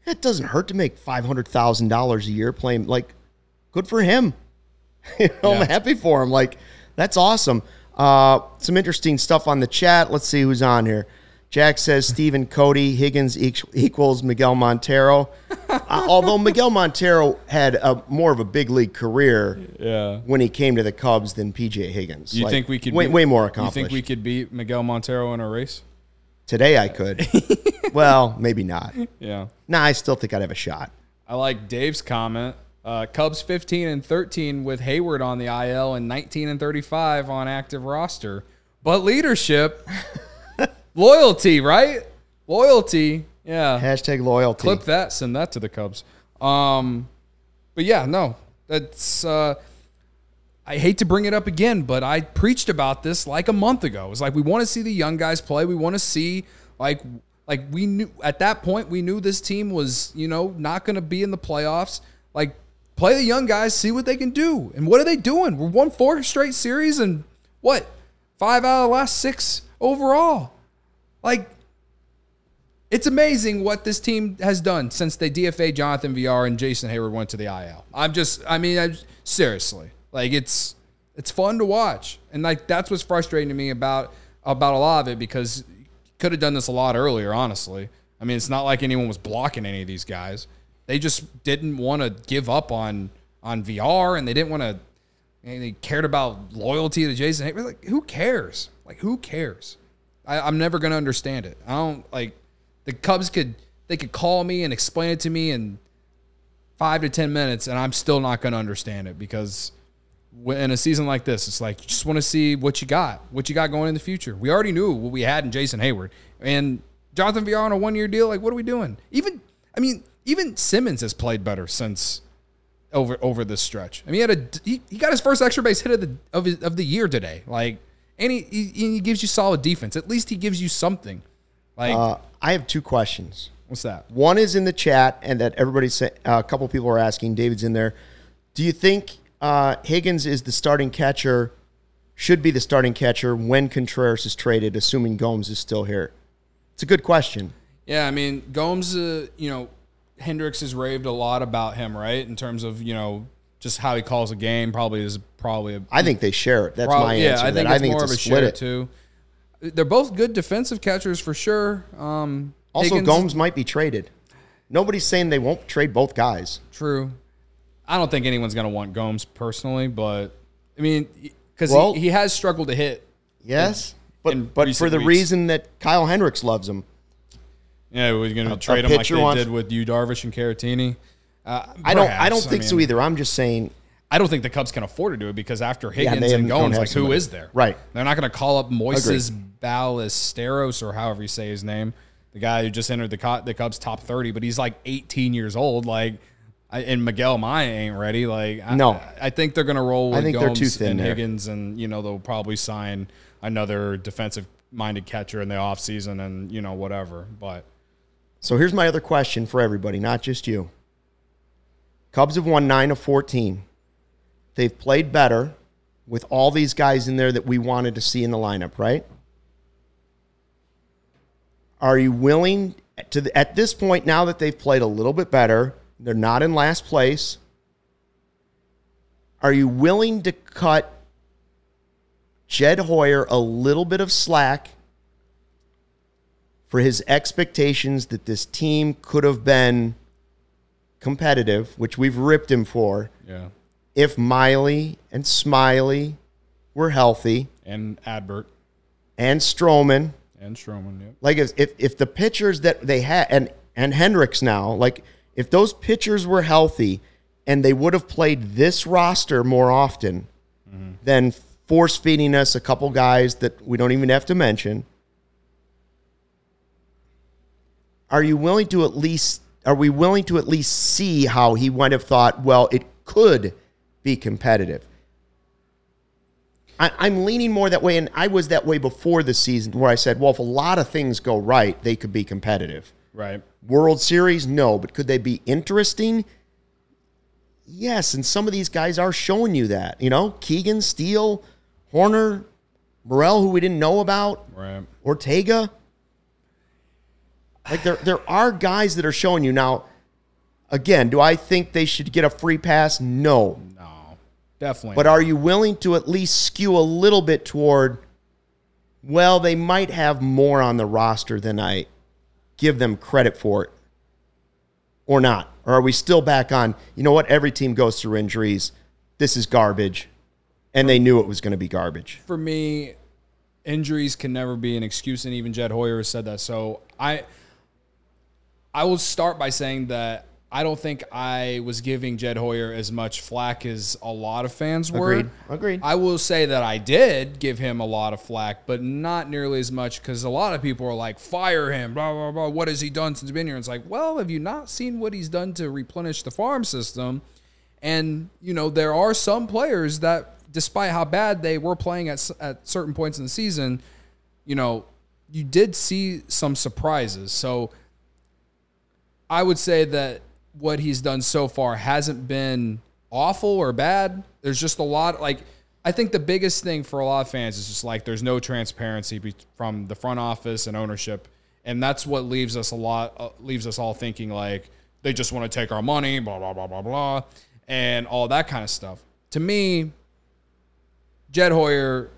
It doesn't hurt to make five hundred thousand dollars a year playing. Like, good for him. *laughs* you know, Yeah. I'm happy for him. Like, that's awesome. Uh, some interesting stuff on the chat. Let's see who's on here. Jack says Stephen Cody Higgins equals Miguel Montero. *laughs* Uh, although Miguel Montero had a more of a big league career Yeah. when he came to the Cubs than PJ Higgins. You Like, think we could way, beat- way more You think we could beat Miguel Montero in a race? Today I could. *laughs* well, maybe not. Yeah. Nah, I still think I'd have a shot. I like Dave's comment. Uh, Cubs 15 and 13 with Heyward on the IL and 19 and 35 on active roster. But leadership, loyalty, right? Loyalty. Yeah. Hashtag loyalty. Clip that, send that to the Cubs. Um, but yeah, no, that's. Uh, I hate to bring it up again, but I preached about this like a month ago. It was like we want to see the young guys play. We want to see like like we knew at that point we knew this team was you know not going to be in the playoffs. Like play the young guys, see what they can do, and what are they doing? We're won four straight series and what five out of the last six overall. Like it's amazing what this team has done since they DFA Jonathan Villar and Jason Heyward went to the IL. I'm just, I mean, I, seriously, like it's it's fun to watch, and like that's what's frustrating to me about about a lot of it because could have done this a lot earlier. Honestly, I mean, it's not like anyone was blocking any of these guys. They just didn't want to give up on on Villar, and they didn't want to. And they cared about loyalty to Jason Heyward. Like, who cares? Like, who cares? I, I'm never gonna understand it. I don't like the Cubs could they could call me and explain it to me in five to ten minutes, and I'm still not gonna understand it because in a season like this, it's like you just want to see what you got, what you got going in the future. We already knew what we had in Jason Heyward and Jonathan Villar on a one year deal. Like, what are we doing? Even I mean, even Simmons has played better since over over this stretch. I mean, he had a he, he got his first extra base hit of the of, his, of the year today. Like, and he, he he gives you solid defense. At least he gives you something. Like, Uh, I have two questions. What's that? One is in the chat, and that everybody's say, uh, a couple people are asking. David's in there. Do you think uh, Higgins is the starting catcher? Should be the starting catcher when Contreras is traded, assuming Gomes is still here. It's a good question. Yeah, I mean, Gomes, uh, you know, Hendricks has raved a lot about him, right? In terms of you know just how he calls a game. Probably is probably a I think they share it. That's Prob- my yeah. I think that. it's I think more it's of a split share it. too. They're both good defensive catchers for sure. Um, Also, Higgins- Gomes might be traded. Nobody's saying they won't trade both guys. True. I don't think anyone's going to want Gomes personally, but I mean, because Well- he, he has struggled to hit. Yes, in but but for the weeks. reason that Kyle Hendricks loves him. Yeah, we're going to trade him like they wants- did with you, Darvish and Caratini. Uh, I don't. I don't think so mean, either. I'm just saying. I don't think the Cubs can afford to do it because after Higgins they and Gomes, like who is there? Right. They're not going to call up Moises Ballesteros or however you say his name, the guy who just entered the the Cubs top thirty, but he's like 18 years old. Like, and Miguel Amaya ain't ready. Like, No. I, think they're going to roll with I think they're too thin and there. Higgins, and you know they'll probably sign another defensive minded catcher in the offseason and you know whatever. But So here's my other question for everybody, not just you. Cubs have won nine of 14. They've played better with all these guys in there that we wanted to see in the lineup, right? Are you willing to at this point now that they've played a little bit better, they're not in last place. Are you willing to cut Jed Hoyer a little bit of slack for his expectations that this team could have been competitive, which we've ripped him for, yeah, if Miley and Smyly were healthy and Adbert and Stroman. and Stroman. Yep. Like if, if if the pitchers that they had and and Hendricks now, like if those pitchers were healthy and they would have played this roster more often mm-hmm. than force feeding us a couple guys that we don't even have to mention. Are you willing to at least are we willing to at least see how he might have thought, well, it could be competitive? I, I'm leaning more that way, and I was that way before the season, where I said, well, if a lot of things go right, they could be competitive. Right. World Series, no, but could they be interesting? Yes, and some of these guys are showing you that. You know, Keegan, Steele, Hoerner, Morel, who we didn't know about, Right. Ortega. Like there, there are guys that are showing you now. Again, do I think they should get a free pass? No. No, definitely. But are you willing to at least skew a little bit toward, well, they might have more on the roster than I give them credit for it? Or not? Or are we still back on, you know what? Every team goes through injuries. This is garbage. And they knew it was going to be garbage. for me, injuries can never be an excuse, and even Jed Hoyer has said that. So I, I will start by saying that I don't think I was giving Jed Hoyer as much flack as a lot of fans were. Agreed. Agreed. I will say that I did give him a lot of flack, but not nearly as much because a lot of people are like, "Fire him!" Blah blah blah. What has he done since he's been here? And it's like, well, have you not seen what he's done to replenish the farm system? And you know, there are some players that, despite how bad they were playing at at certain points in the season, you know, you did see some surprises. So I would say that what he's done so far hasn't been awful or bad. There's just a lot like I think the biggest thing for a lot of fans is just like there's no transparency from the front office and ownership, and that's what leaves us a lot uh, leaves us all thinking like they just want to take our money, blah blah blah blah blah, and all that kind of stuff. To me, Jed Hoyer,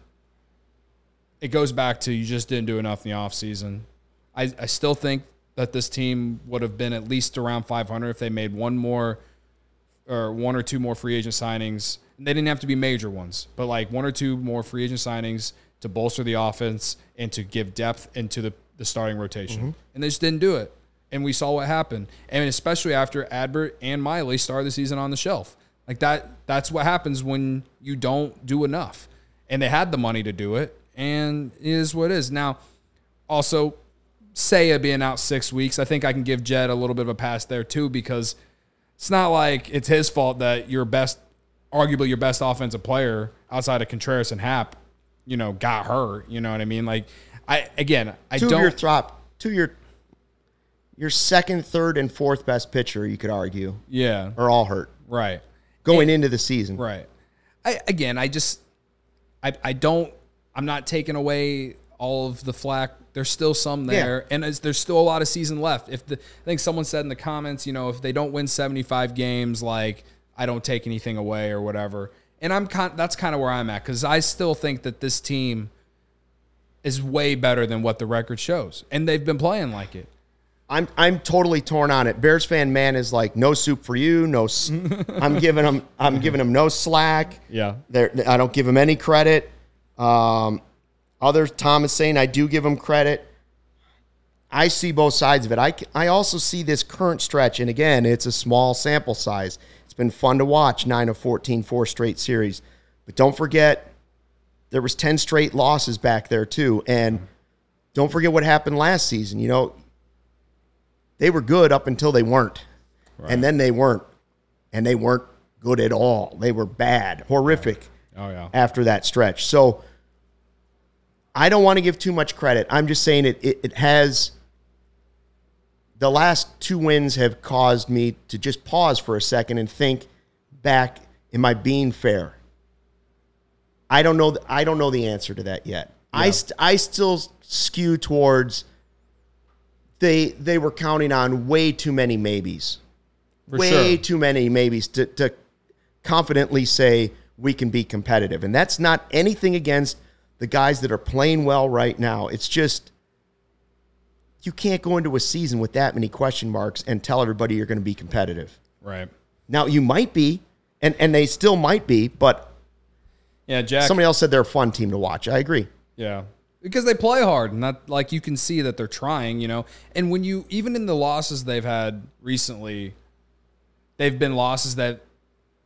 it goes back to you just didn't do enough in the offseason. I, I still think that this team would have been at least around 500 if they made one more or one or two more free agent signings. And they didn't have to be major ones, but like one or two more free agent signings to bolster the offense and to give depth into the, the starting rotation. Mm-hmm. And they just didn't do it. And we saw what happened. And especially after Adbert and Miley started the season on the shelf. Like that that's what happens when you don't do enough. And they had the money to do it. And it is what it is. Now, also Seiya being out six weeks, I think I can give Jed a little bit of a pass there too because it's not like it's his fault that your best, arguably your best offensive player outside of Contreras and Happ, you know, got hurt. You know what I mean? Like, I again, I two don't. your top two your your second, third, and fourth best pitcher, you could argue, Yeah. are all hurt Right. going into the season. Right. I again, I just, I, I don't, I'm not taking away all of the flack. There's still some there, and it's, there's still a lot of season left. If the, I think someone said in the comments, you know, if they don't win 75 games, like I don't take anything away or whatever. And I'm kind, that's kind of where I'm at because I still think that this team is way better than what the record shows, and they've been playing like it. I'm I'm totally torn on it. Bears fan man is like no soup for you. No, *laughs* I'm giving them I'm giving them no slack. Yeah. They're, I don't give them any credit. Um, others, Tom is saying I do give him credit. I see both sides of it. I, I also see this current stretch, and again, it's a small sample size. It's been fun to watch, 9 of 14, four straight series. But don't forget, there was 10 straight losses back there, too. And don't forget what happened last season. You know, they were good up until they weren't. And then they weren't. And they weren't good at all. They were bad, horrific Oh yeah. after that stretch. So I don't want to give too much credit. I'm just saying it, it, it has the last two wins have caused me to just pause for a second and think back, am I being fair? I don't know th- I don't know the answer to that yet. I st- I still skew towards they they were counting on way too many maybes. For way sure. too many maybes to, to confidently say we can be competitive. And that's not anything against the guys that are playing well right now. It's just you can't go into a season with that many question marks and tell everybody you're going to be competitive. Right. Now you might be, and, and they still might be, but Yeah, Jack. somebody else said they're a fun team to watch. I agree. Yeah. Because they play hard and that like you can see that they're trying, you know. And when you even in the losses they've had recently, they've been losses that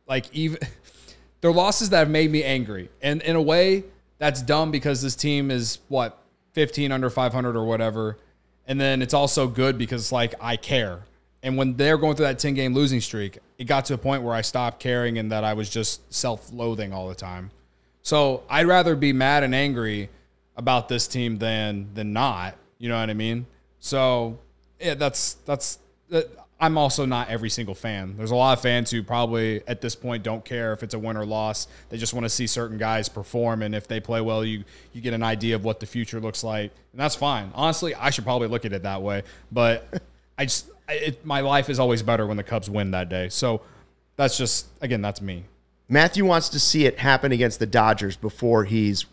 like even *laughs* they're losses that have made me angry. And in a way, that's dumb because this team is what, 15 under 500 or whatever. And then it's also good because like I care. And when they're going through that 10 game losing streak, it got to a point where I stopped caring and that I was just self loathing all the time. So I'd rather be mad and angry about this team than than not. You know what I mean? So yeah, that's that's. That, I'm also not every single fan. There's a lot of fans who probably at this point don't care if it's a win or loss. They just want to see certain guys perform, and if they play well, you you get an idea of what the future looks like, and that's fine. Honestly, I should probably look at it that way, but I just it, my life is always better when the Cubs win that day. So that's just again, that's me. Matthew wants to see it happen against the Dodgers before he's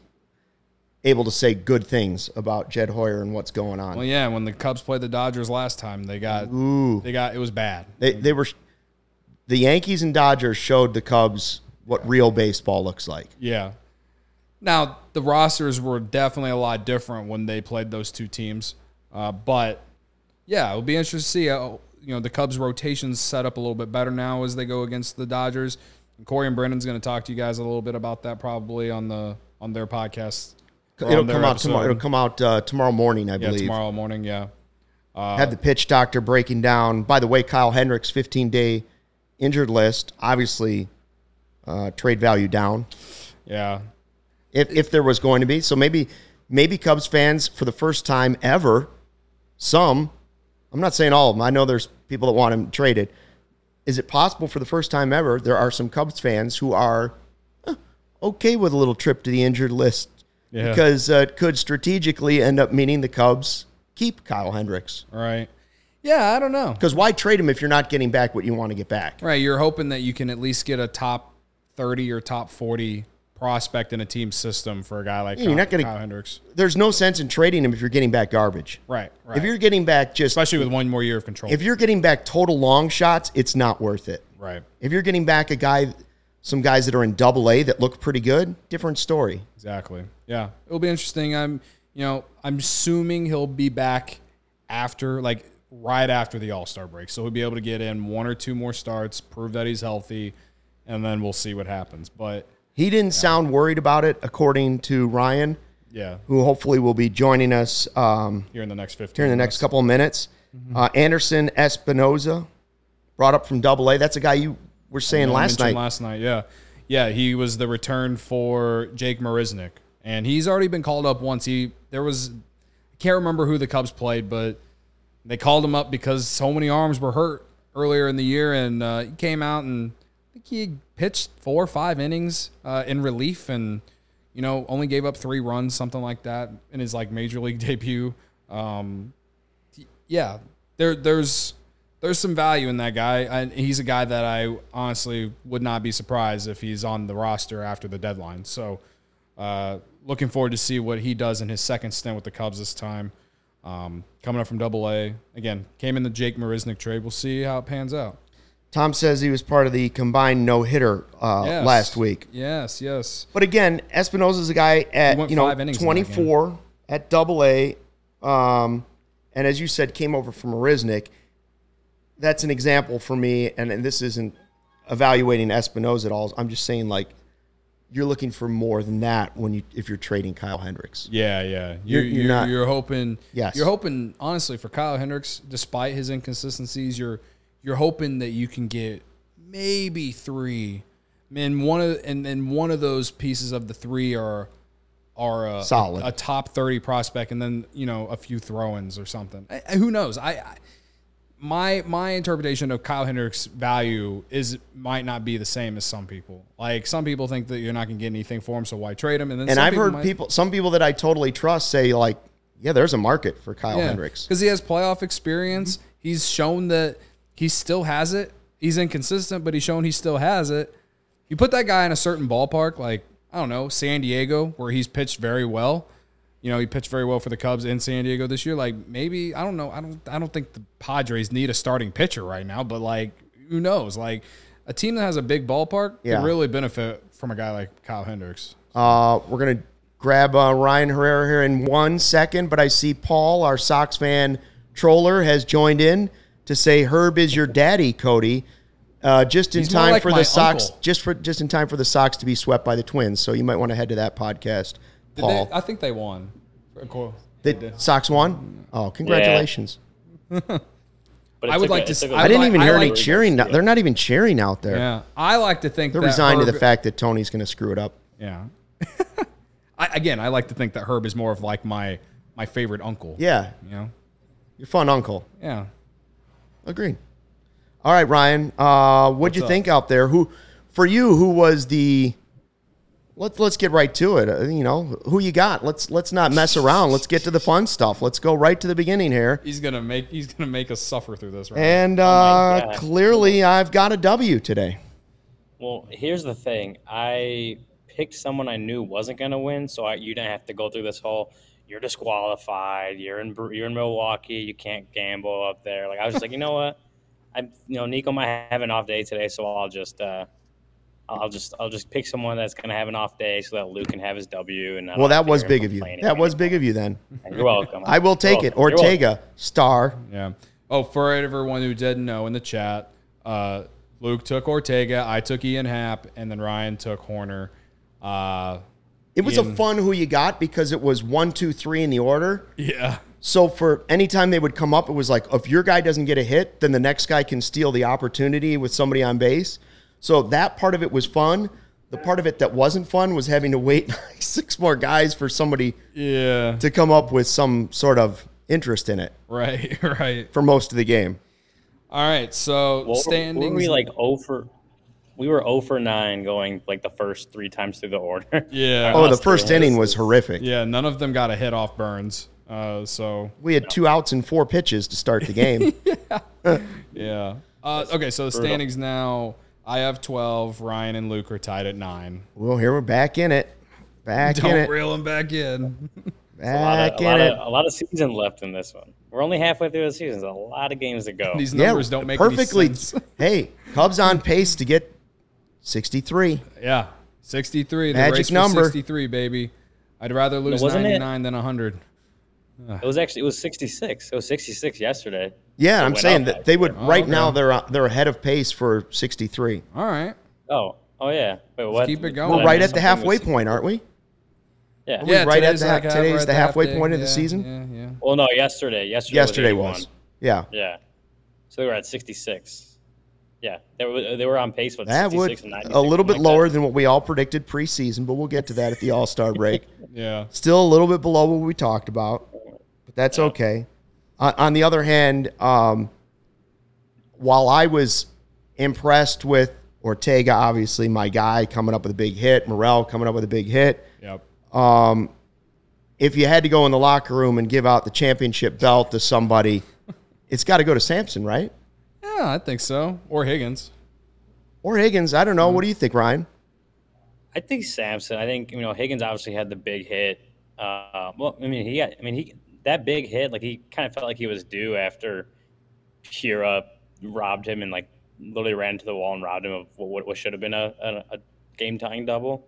able to say good things about Jed Hoyer and what's going on. Well, yeah, when the Cubs played the Dodgers last time, they got they got it was bad. They they were the Yankees and Dodgers showed the Cubs what real baseball looks like. Yeah. Now the rosters were definitely a lot different when they played those two teams, uh, but yeah, it'll be interesting to see how you know the Cubs rotations set up a little bit better now as they go against the Dodgers. And Corey and Brendan's going to talk to you guys a little bit about that probably on the on their podcast. It'll come out tomorrow. It'll come out uh, tomorrow morning, I Yeah, believe. tomorrow morning. Yeah. Had the pitch doctor breaking down. By the way, Kyle Hendricks, 15 day injured list. Obviously, uh, trade value down Yeah. if if there was going to be. So maybe maybe Cubs fans for the first time ever, some. I'm not saying all of them. I know there's people that want him traded. Is it possible for the first time ever there are some Cubs fans who are eh, okay with a little trip to the injured list Yeah. because uh, it could strategically end up meaning the Cubs keep Kyle Hendricks. All right. Yeah, I don't know. Because why trade him if you're not getting back what you want to get back? Right, you're hoping that you can at least get a top 30 or top 40 prospect in a team system for a guy like you're not gonna- Kyle Hendricks. There's no sense in trading him if you're getting back garbage. Right, right. If you're getting back just Especially with one more year of control. if you're getting back total long shots, it's not worth it. right, If you're getting back a guy, some guys that are in double A that look pretty good, different story. exactly. Yeah, it'll be interesting. I'm, you know, I'm assuming he'll be back after, like, right after the All Star break. So he'll be able to get in one or two more starts, prove that he's healthy, and then we'll see what happens. But He didn't sound worried about it, according to Ryan, yeah, who hopefully will be joining us um, here in the next 15 here in the next couple of minutes. Uh, Anderson Espinoza, brought up from double A. That's a guy you were saying last night. Last night, yeah, yeah. He was the return for Jake Marisnick, and he's already been called up once. He there was, I can't remember who the Cubs played, but They called him up because so many arms were hurt earlier in the year, and uh, he came out and I think he pitched four or five innings uh, in relief, and you know only gave up three runs, something like that, in his like major league *laughs* debut. Um, yeah, there there's there's some value in that guy. And he's a guy that I honestly would not be surprised if he's on the roster after the deadline. So, uh, looking forward to see what he does in his second stint with the Cubs this time. Um, coming up from Double A again, came in the Jake Marisnick trade. We'll see how it pans out. Tom says he was part of the combined no hitter uh, Yes. last week. Yes, yes. But again, Espinoza's a guy at you know five innings in that game. 24 at Double A, um, and as you said, came over from Marisnick. That's an example for me, and, and this isn't evaluating Espinoza at all. I'm just saying like you're looking for more than that when you if you're trading Kyle Hendricks. Yeah, yeah. You're- You're, you're not- you're hoping. Yes. You're hoping, honestly, for Kyle Hendricks, despite his inconsistencies, you're you're hoping that you can get maybe three. And one of and, then one of those pieces of the three are are a, Solid. a, top thirty prospect, and then you know a few throw-ins or something. I- who knows? I, I my my interpretation of Kyle Hendricks' value is might not be the same as some people. Like some people think that you're not going to get anything for him, so why trade him? And then And I've heard might- people, some people that I totally trust say like, yeah, there's a market for Kyle Hendricks. because he has playoff experience. Mm-hmm. He's shown that he still has it. He's inconsistent, but he's shown he still has it. You put that guy in a certain ballpark, like I don't know, San Diego, where he's pitched very well. You know, he pitched very well for the Cubs in San Diego this year. Like maybe I don't know. I don't. I don't think the Padres need a starting pitcher right now. But like, who knows? Like a team that has a big ballpark Yeah. could really benefit from a guy like Kyle Hendricks. Uh, we're gonna grab uh, Ryan Herrera here in one second, but I see Paul, our Sox fan troller, has joined in to say Herb is your daddy, Cody. Uh, just in He's time like for the Sox, uncle. just for just in time for the Sox to be swept by the Twins. So you might want to head to that podcast, Paul. they, I think they won. Cool. the Sox won. Oh, congratulations! *laughs* But I would like a- to it s- took a I I would didn't even I hear any like- cheering. They're not even cheering out there. Yeah, I like to think They're that resigned to the fact that Tony's going to screw it up. Yeah. *laughs* I, again, I like to think that Herb is more of like my my favorite uncle. Yeah, You know. your fun uncle. Yeah. Agreed. All right, Ryan. Uh, what'd you up? think out there? Who, for you, who was the? Let's let's get right to it. Uh, you know who you got. Let's let's not mess around. Let's get to the fun stuff. Let's go right to the beginning here. He's gonna make he's gonna make us suffer through this, right? And uh, God. clearly, I've got a W today. Well, here's the thing. I picked someone I knew wasn't going to win, so I, you didn't have to go through this whole you're disqualified, you're in you're in Milwaukee, you can't gamble up there. Like I was just like, you know what? I'm you know Nico might have an off day today, so I'll just uh I'll just I'll just pick someone that's going to have an off day so that Luke can have his W and Well, that was big of you. complaining That was big of you. Then *laughs* You're welcome. I will take You're it. welcome. You're welcome. Ortega star. yeah. Oh, for everyone who didn't know in the chat, uh, Luke took Ortega, I took Ian Happ, and then Ryan took Hoerner. Uh, It was Ian- a fun who you got because it was one, two, three in the order. yeah. So for any time they would come up, it was like if your guy doesn't get a hit, then the next guy can steal the opportunity with somebody on base. So that part of it was fun. The part of it that wasn't fun was having to wait *laughs* like six more guys for somebody Yeah. to come up with some sort of interest in it Right. *laughs* Right. for most of the game. All right. So What standings. Were we like 0 for? We were 0 for 9 going like the first three times through the order. *laughs* Yeah. Oh, the first inning was horrific. yeah. None of them got a hit off Burnes. Uh, so We had two outs and four pitches to start the game. Yeah. Uh, okay, so the standings now. I have twelve. Ryan and Luke are tied at nine. well, here we're back in it. Back in it. Don't it. reel them back in. *laughs* a lot, Back of, a, in lot it. of, a lot of season left in this one. We're only halfway through the season. There's a lot of games to go. These numbers don't make perfectly. any sense. *laughs* hey, Cubs on pace to get 63. yeah, sixty-three. The Magic race number. Sixty-three, baby. I'd rather lose wasn't it- ninety-nine than hundred. It was actually it was 66. It was 66 yesterday. Yeah, It I'm saying up, that they would actually. right okay. now they're uh, they're ahead of pace for 63. All right. Oh, oh yeah. Wait, what? keep it going. We're right at the halfway point, aren't we? Yeah. we right at today's the ha- half- today's we're the halfway half point day. of the season? Yeah, yeah. Well, no, yesterday. Yesterday. Yesterday was. was. Yeah. Yeah. So they were at 66. Yeah, they were they were on pace with That 66 would and 96. a little bit like lower that. than what we all predicted preseason, but we'll get to that at the All Star break. *laughs* Yeah. Still a little bit below what we talked about, but that's okay. Uh, on the other hand, um, while I was impressed with Ortega, obviously my guy coming up with a big hit, Morel coming up with a big hit. Yep. If you had to go in the locker room and give out the championship belt to somebody, it's got to go to Sampson, right? Yeah, I think so. Or Higgins. Or Higgins. I don't know. What do you think, Ryan? I think Sampson. I think you know Higgins obviously had the big hit. Uh, well, I mean he got. I mean he that big hit like he kind of felt like he was due after Hiura robbed him and like literally ran into the wall and robbed him of what, what should have been a, a, a game tying double.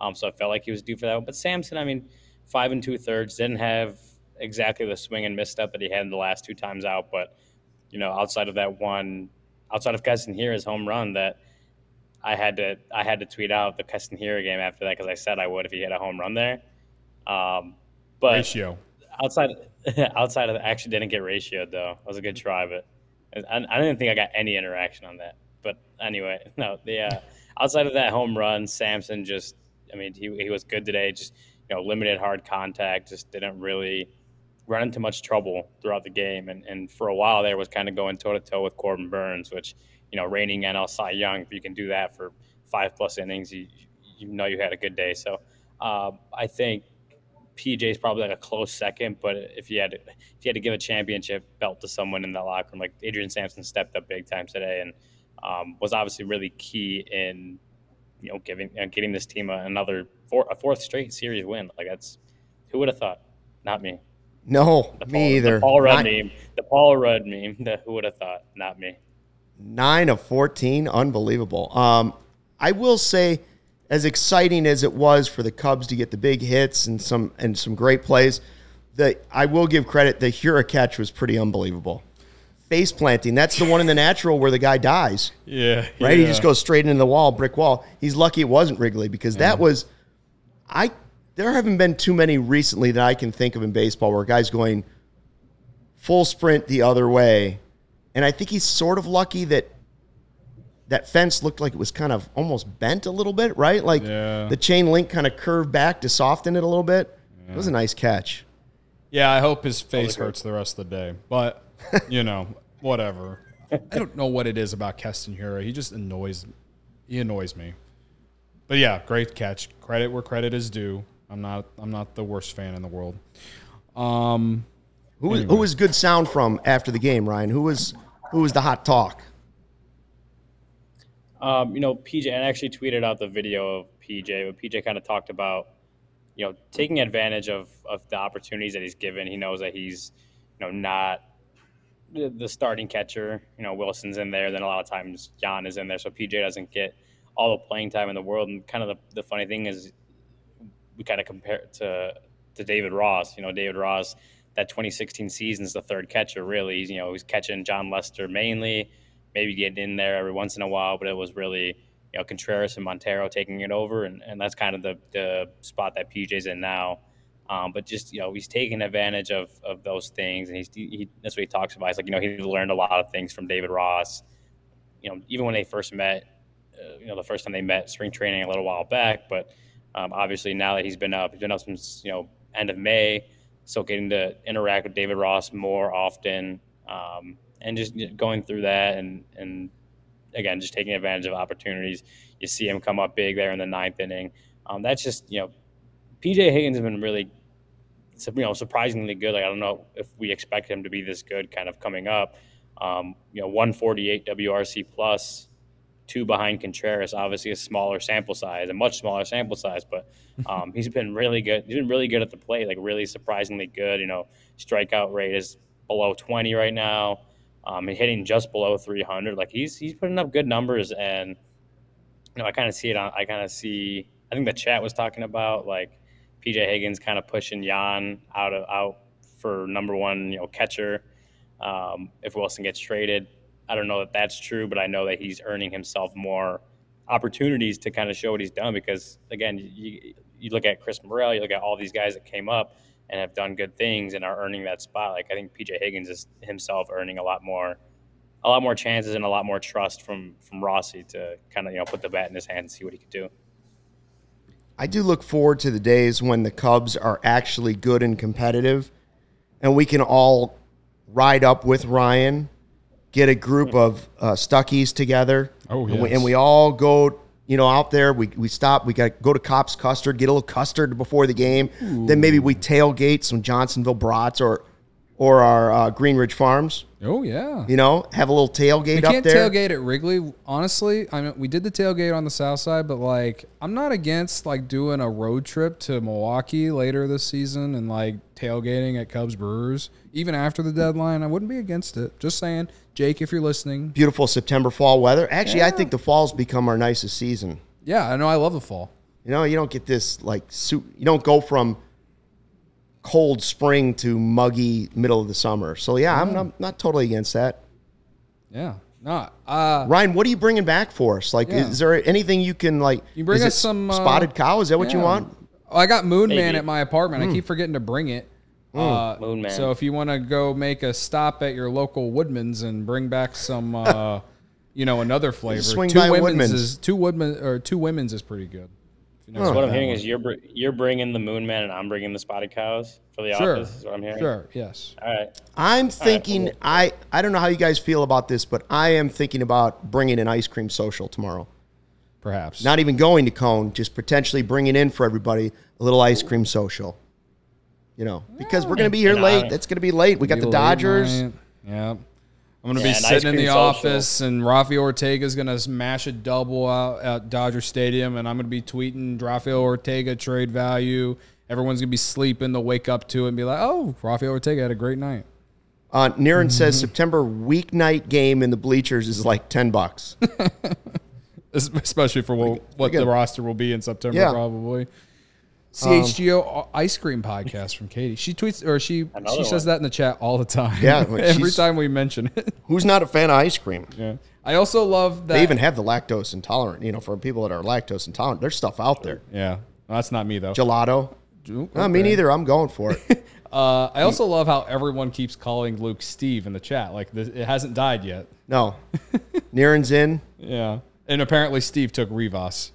Um, so I felt like he was due for that. one. But Sampson, I mean, five and two thirds didn't have exactly the swing and miss misstep that he had in the last two times out. But you know, outside of that one, outside of Keston Hiura, his home run that I had to I had to tweet out the Keston Hiura game after that because I said I would if he hit a home run there. Um, but Ratio. Outside *laughs* outside of the, actually didn't get ratioed though. It was a good try, but I, I didn't think I got any interaction on that. But anyway, *laughs* no, the uh, outside of that home run, Sampson just I mean he he was good today. Just you know limited hard contact, just didn't really run into much trouble throughout the game. And and for a while there was kind of going toe to toe with Corbin Burnes, which you know reigning NL Cy Young. If you can do that for five plus innings, you you know you had a good day. So um, I think PJ is probably like a close second, but if you had to, if you had to give a championship belt to someone in that locker room, like Adrian Sampson stepped up big time today and um, was obviously really key in you know giving uh, getting this team a, another four, a fourth straight series win. Like that's who would have thought? Not me. No, The me Paul, either. The Paul Rudd Nine, meme. The Paul Rudd meme. *laughs* The, who would have thought? Not me. nine of 14. Unbelievable. Um, I will say, as exciting as it was for the Cubs to get the big hits and some and some great plays, the I will give credit. The Hiura catch was pretty unbelievable. Face planting. That's the one in the natural where the guy dies. Yeah. right? He just goes straight into the wall, brick wall. He's lucky it wasn't Wrigley because that was I there haven't been too many recently that I can think of in baseball where a guys going full sprint the other way. And I think he's sort of lucky that that fence looked like it was kind of almost bent a little bit, right? Like Yeah. the chain link kind of curved back to soften it a little bit. It was a nice catch. Yeah, I hope his face good. hurts the rest of the day. But, *laughs* you know, whatever. I don't know what it is about Keston Hiura. He just annoys he annoys me. But yeah, great catch. Credit where credit is due. I'm not I'm not the worst fan in the world. Um Who was, who was good sound from after the game, Ryan? Who was who was the hot talk? Um, you know, PJ, and I actually tweeted out the video of PJ, but PJ kind of talked about, you know, taking advantage of, of the opportunities that he's given. He knows that he's, you know, not the, starting catcher. You know, Willson's in there, then a lot of times Yan is in there, so PJ doesn't get all the playing time in the world. And kind of the, the funny thing is, we kind of compare to to David Ross. You know, David Ross, that 2016 season is the third catcher. Really, He's, you know, he's catching Jon Lester mainly, maybe getting in there every once in a while, but it was really you know Contreras and Montero taking it over, and, and that's kind of the the spot that PJ's in now. Um, but just you know, he's taking advantage of of those things, and he's he, that's what he talks about. He's like you know he learned a lot of things from David Ross. You know, even when they first met, uh, you know, the first time they met spring training a little while back, but um, obviously now that he's been up, he's been up since you know end of May, so getting to interact with David Ross more often, um, and just going through that, and and again just taking advantage of opportunities. You see him come up big there in the ninth inning. Um, that's just you know, PJ Higgins has been really, you know, surprisingly good. Like I don't know if we expect him to be this good, kind of coming up. Um, you know, 148 WRC plus two behind Contreras. Obviously, a smaller sample size, a much smaller sample size, but *laughs* um, he's been really good. He's been really good at the plate, like really surprisingly good. You know, strikeout rate is below 20 right now. Um, and hitting just below 300. Like he's he's putting up good numbers, and you know, I kind of see it on. I kind of see. I think the chat was talking about like PJ Higgins kind of pushing Yan out of out for number one, you know, catcher. Um, if Willson gets traded, I don't know that that's true, but I know that he's earning himself more opportunities to kind of show what he's done. Because again, you, you look at Chris Morel, you look at all these guys that came up and have done good things and are earning that spot. Like I think PJ Higgins is himself earning a lot more, a lot more chances and a lot more trust from from Rossi to kind of you know put the bat in his hand and see what he could do. I do look forward to the days when the Cubs are actually good and competitive, and we can all ride up with Ryan, get a group of uh, Stuckies together. Oh, and, we, and we all go, you know, out there. We, we stop. We got to go to Kopp's Custard, get a little custard before the game. Then maybe we tailgate some Johnsonville brats or or our uh, Greenridge Farms. Oh yeah. You know, have a little tailgate We up can't there. tailgate at Wrigley. Honestly, I mean, we did the tailgate on the south side, but like, I'm not against like doing a road trip to Milwaukee later this season and like tailgating at Cubs Brewers even after the deadline. I wouldn't be against it. Just saying, Jake, if you're listening, Beautiful September fall weather. Actually, I think the fall's become our nicest season. yeah, I know I love the fall. You know, you don't get this like suit. you don't go from cold spring to muggy middle of the summer. So yeah, I'm not, not totally against that. Yeah, no, uh, Ryan, what are you bringing back for us? Like, Yeah. is there anything you can like? You bring us it some, uh, spotted cow. Is that what you want? Oh, I got Moon Man at my apartment. Hmm. I keep forgetting to bring it. Uh, Moon Man. So if you want to go make a stop at your local Woodman's and bring back some, uh, *laughs* you know, another flavor. Swing two by Woodman's. is two Woodman or two Women's is pretty good. If you know Huh. what I'm hearing one. is you're br- you're bringing the Moon Man and I'm bringing the Spotted Cows for the sure, office. Is what I'm hearing. sure, yes. All right. I'm thinking. cool. I I don't know how you guys feel about this, but I am thinking about bringing an ice cream social tomorrow. Perhaps Not even going to Cone, just potentially bringing in for everybody a little ice cream social. You know, because we're going to be here And late. I- It's going to be late. We got the Dodgers. night. Yeah. I'm gonna Yeah, be sitting in the cream social. office, and Rafael Ortega is gonna smash a double out at Dodger Stadium, and I'm gonna be tweeting Rafael Ortega trade value. Everyone's gonna be sleeping. They'll wake up to it and be like, "Oh, Rafael Ortega had a great night." Uh, Niren Mm-hmm. says September weeknight game in the bleachers is like ten bucks. *laughs* Especially for what, what got- the roster will be in September, Yeah. probably. CHGO ice cream podcast from Katie. She tweets or she Another she says one. that in the chat all the time. Yeah, like *laughs* every she's- time we mention it. Who's not a fan of ice cream? yeah. I also love that. They even have the lactose intolerant. You know, for people that are lactose intolerant, there's stuff out there. yeah, Well, that's not me though. Gelato. Ooh, Uh, me okay. neither. I'm going for it. *laughs* Uh, I also love how everyone keeps calling Luke Steve in the chat. Like this, it hasn't died yet. No, *laughs* Niren's in. Yeah, and apparently Steve took Rivas.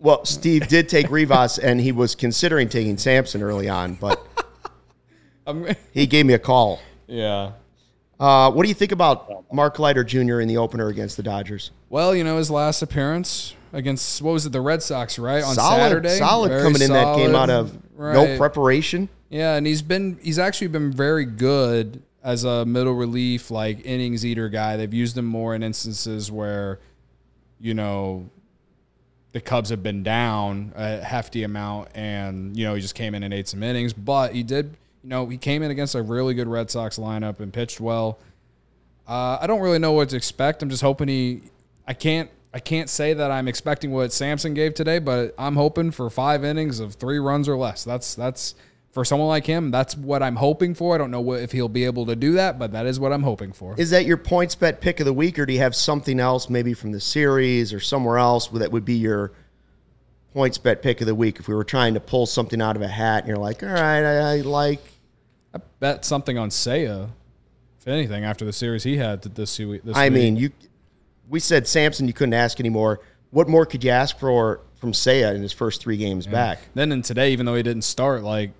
Well, Steve did take Rivas, and he was considering taking Sampson early on, but *laughs* he gave me a call. yeah. Uh, what do you think about Mark Leiter Jr. in the opener against the Dodgers? Well, you know his last appearance against what was it, the Red Sox, right on solid, Saturday. solid Very coming in that game out of no preparation. Yeah, and he's been he's actually been very good as a middle relief like innings eater guy. They've used him more in instances where you know the Cubs have been down a hefty amount and you know he just came in and ate some innings, but he did you know he came in against a really good Red Sox lineup and pitched well. Uh, I don't really know what to expect. I'm just hoping he. I can't. I can't say that I'm expecting what Sampson gave today, but I'm hoping for five innings of three runs or less. That's that's for someone like him. That's what I'm hoping for. I don't know what, if he'll be able to do that, but that is what I'm hoping for. Is that your PointsBet pick of the week, or do you have something else, maybe from the series or somewhere else, that would be your PointsBet pick of the week? If we were trying to pull something out of a hat, and you're like, all right, I, I like. I bet something on Seiya, if anything, after the series he had this week. This I week. mean, you. We said Sampson, you couldn't ask anymore. What more could you ask for from Seiya in his first three games back? then in today, even though he didn't start, like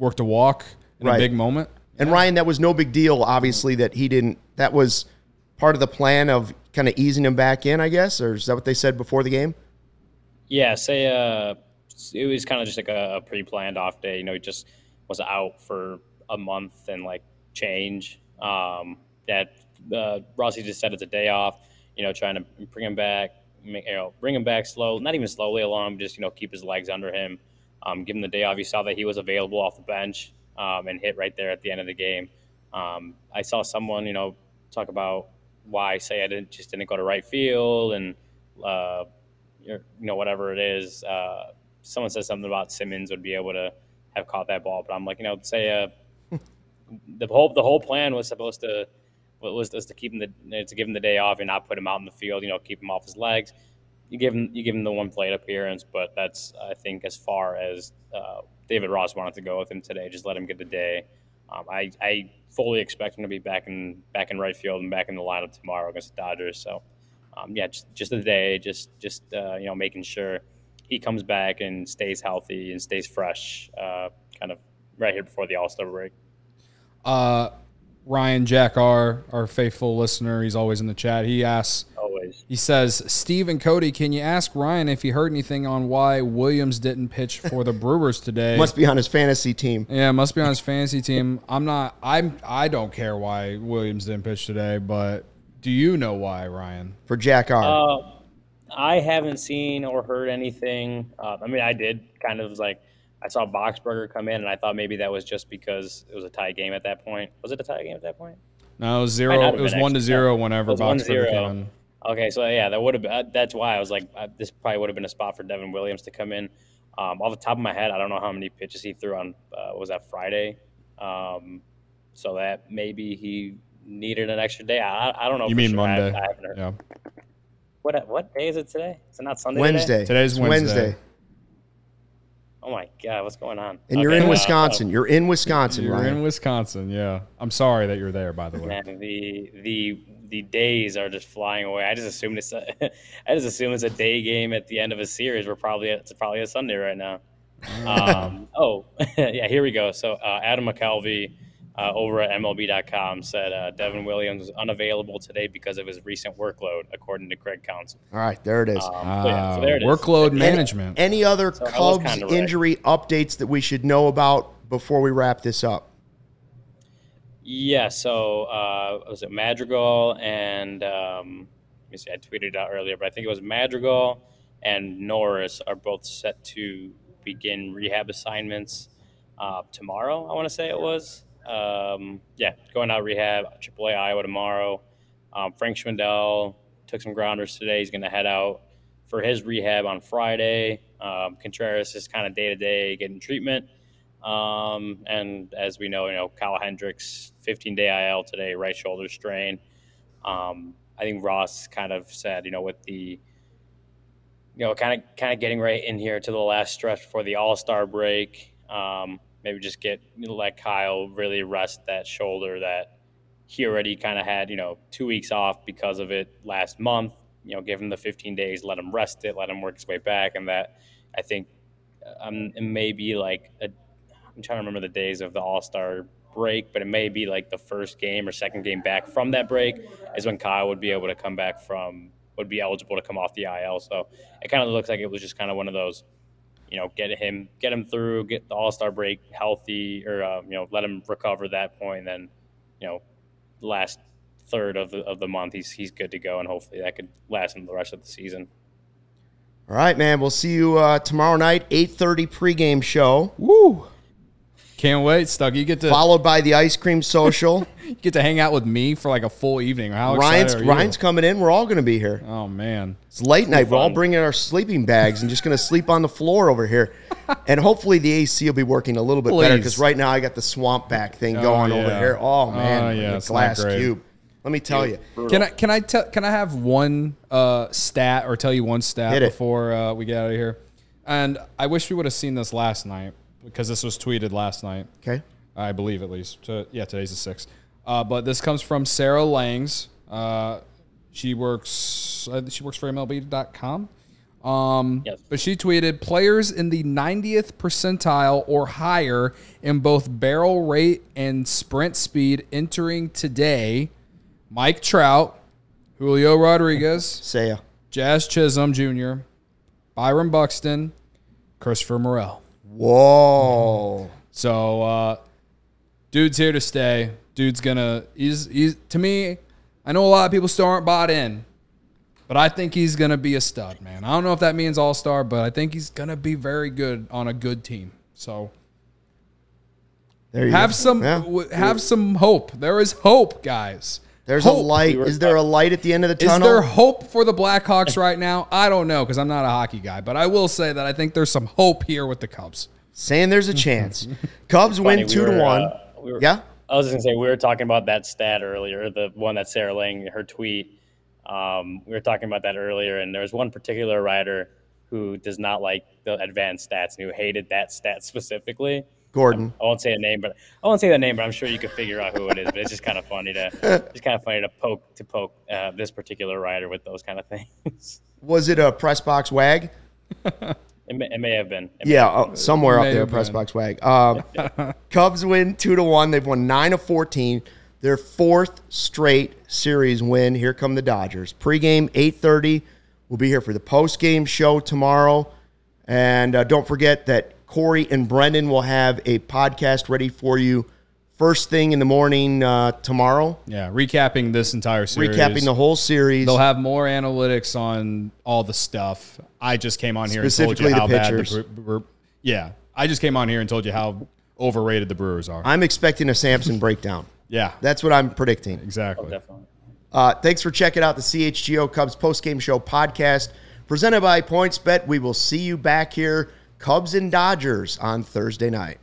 worked a walk in Right. a big moment. And Ryan, that was no big deal. Obviously, that he didn't. That was part of the plan of kind of easing him back in, I guess, or is that what they said before the game? Yeah, say uh, it was kind of just like a, a pre-planned off day. You know, he just was out for a month and like change. Um, that uh, Rossi just said it's a day off. You know, trying to bring him back, you know, bring him back slow, not even slowly along, just you know, keep his legs under him. Um, give him the day off. You saw that he was available off the bench um, and hit right there at the end of the game. Um, I saw someone, you know, talk about why Seiya didn't just didn't go to right field and uh, you know whatever it is. Uh, someone said something about Simmons would be able to have caught that ball, but I'm like, you know, say uh, *laughs* the whole the whole plan was supposed to was, was to keep him the to give him the day off and not put him out in the field. You know, keep him off his legs. You give him you give him the one plate appearance, but that's I think as far as uh, David Ross wanted to go with him today. Just let him get the day. Um, I, I fully expect him to be back in back in right field and back in the lineup tomorrow against the Dodgers. So, um, yeah, just just a day, just just uh, you know making sure he comes back and stays healthy and stays fresh, uh, kind of right here before the All Star break. Uh, Ryan Jack R, our faithful listener, he's always in the chat. He asks, Always. he says, Steve and Cody, can you ask Ryan if he heard anything on why Williams didn't pitch for the Brewers today? Must be on his fantasy team. yeah, must be on his fantasy team. I'm not. I'm. I don't care why Williams didn't pitch today, but do you know why, Ryan? For Jack R. Uh, I haven't seen or heard anything. Uh, I mean, I did kind of like I saw Boxberger come in, and I thought maybe that was just because it was a tie game at that point. Was it a tie game at that point? No, it was zero. It was one to zero whenever It Boxberger 1-0. came in. Okay, so yeah, that would have. Uh, that's why I was like, uh, this probably would have been a spot for Devin Williams to come in. Um, off the top of my head, I don't know how many pitches he threw on. Uh, was that Friday? Um, so that maybe he needed an extra day. I, I- I don't know. You mean sure. Monday? I, haven't heard. Yeah. What what day is it today? Is it not Sunday? today? Wednesday. Today's It's Wednesday. Oh my god, what's going on? And you're Okay, in uh, Wisconsin. You're in Wisconsin, You're Ryan. in Wisconsin. Yeah. I'm sorry that you're there. By the way. man, the the the days are just flying away. I just assumed it's a, *laughs* I just assume it's a day game at the end of a series. We're probably it's probably a Sunday right now. Um, *laughs* oh *laughs* yeah, here we go. So uh, Adam McCalvy uh, over at MLB.com said uh, Devin Williams was unavailable today because of his recent workload, according to Craig Counsell. All right, there it is. Um, so, yeah, so there it is. Workload Any- management. Any, other So Cubs kinda right. injury updates that we should know about before we wrap this up? Yeah, so uh, was it Madrigal and um, let me see, I tweeted it out earlier, but I think it was Madrigal and Norris are both set to begin rehab assignments uh, tomorrow. I want to say it was. Um, yeah, going out rehab, AAA Iowa tomorrow. Um, Frank Schwindel took some grounders today. He's going to head out for his rehab on Friday. Um, Contreras is kind of day to day getting treatment. Um, and as we know, you know, Kyle Hendricks, 15 day IL today, right shoulder strain. Um, I think Ross kind of said, you know, with the, you know, kind of kind of getting right in here to the last stretch before the All Star break. Um, maybe just get let Kyle really rest that shoulder that he already kind of had, you know, two weeks off because of it last month. You know, give him the 15 days, let him rest it, let him work his way back, and that I think um, it may be like a I'm trying to remember the days of the All Star break, but it may be like the first game or second game back from that break is when Kyle would be able to come back from would be eligible to come off the IL. So it kind of looks like it was just kind of one of those, you know, get him get him through, get the All Star break healthy, or um, you know, let him recover that point, and then you know, last third of the of the month he's he's good to go, and hopefully that could last him the rest of the season. All right, man. We'll see you uh, tomorrow night, 8.30 pregame show, Woo! Can't wait, Stuck. You get to followed by the ice cream social. *laughs* you get to hang out with me for like a full evening. How Ryan's excited are you? Ryan's coming in. We're all going to be here. Oh man. It's late night. We're all bringing our sleeping bags and just going to sleep on the floor over here. *laughs* and hopefully the AC will be working a little bit better because right now I got the swamp back thing Oh, going over here. Oh man, Oh, yeah, a it's not glass great. cube. Let me tell you. Can I can I tell can I have one uh, stat or tell you one stat Hit before uh, we get out of here? And I wish we would have seen this last night because this was tweeted last night. Okay. I believe at least. So, yeah, today's the sixth. Uh, but this comes from Sarah Langs. Uh, she works. Uh, she works for MLB.com. Um, Yes. But she tweeted players in the 90th percentile or higher in both barrel rate and sprint speed entering today. Mike Trout, Julio Rodriguez, *laughs* Seiya. Jazz Chisholm Jr., Byron Buxton, Christopher Morel. Whoa. So, uh, dude's here to stay. Dude's gonna. He's he's to me. I know a lot of people still aren't bought in, but I think he's gonna be a stud, man. I don't know if that means all star, but I think he's gonna be very good on a good team. So There you have go. some Yeah. w- have some hope. There is hope, guys. There's a light. We were- Is there a light at the end of the tunnel? Is there hope for the Blackhawks right now? I don't know because I'm not a hockey guy, but I will say that I think there's some hope here with the Cubs. Saying there's a chance. Cubs Funny, win we two to one. uh, we were- yeah. I was just gonna say we were talking about that stat earlier, the one that Sarah Lang, her tweet. Um, we were talking about that earlier, and there was one particular writer who does not like the advanced stats and who hated that stat *laughs* specifically. Gordon. I won't say a name, but I won't say the name, but I'm sure you could figure out who it is. But it's just kind of funny to *laughs* just kind of funny to poke to poke uh, this particular rider with those kind of things. *laughs* Was it a press box wag? It may, it may have been. May Yeah, have uh, somewhere up there, have press been. box wag. Um, *laughs* Cubs win two to one. They've won nine of fourteen. their fourth straight series win. Here come the Dodgers. Pregame 8:30. We'll be here for the postgame show tomorrow. And uh, don't forget that Corey and Brendan will have a podcast ready for you first thing in the morning uh, tomorrow, Yeah, recapping this entire series. recapping the whole series. They'll have more analytics on all the stuff. I just came on here and told you Specifically the how bad the pitchers. Bre- Bre- yeah, I just came on here and told you how overrated the Brewers are. I'm expecting a Sampson breakdown. yeah, That's what I'm predicting. exactly. Definitely. Uh, thanks for checking out the CHGO Cubs postgame show podcast presented by PointsBet. We will see you back here, Cubs and Dodgers, on Thursday night.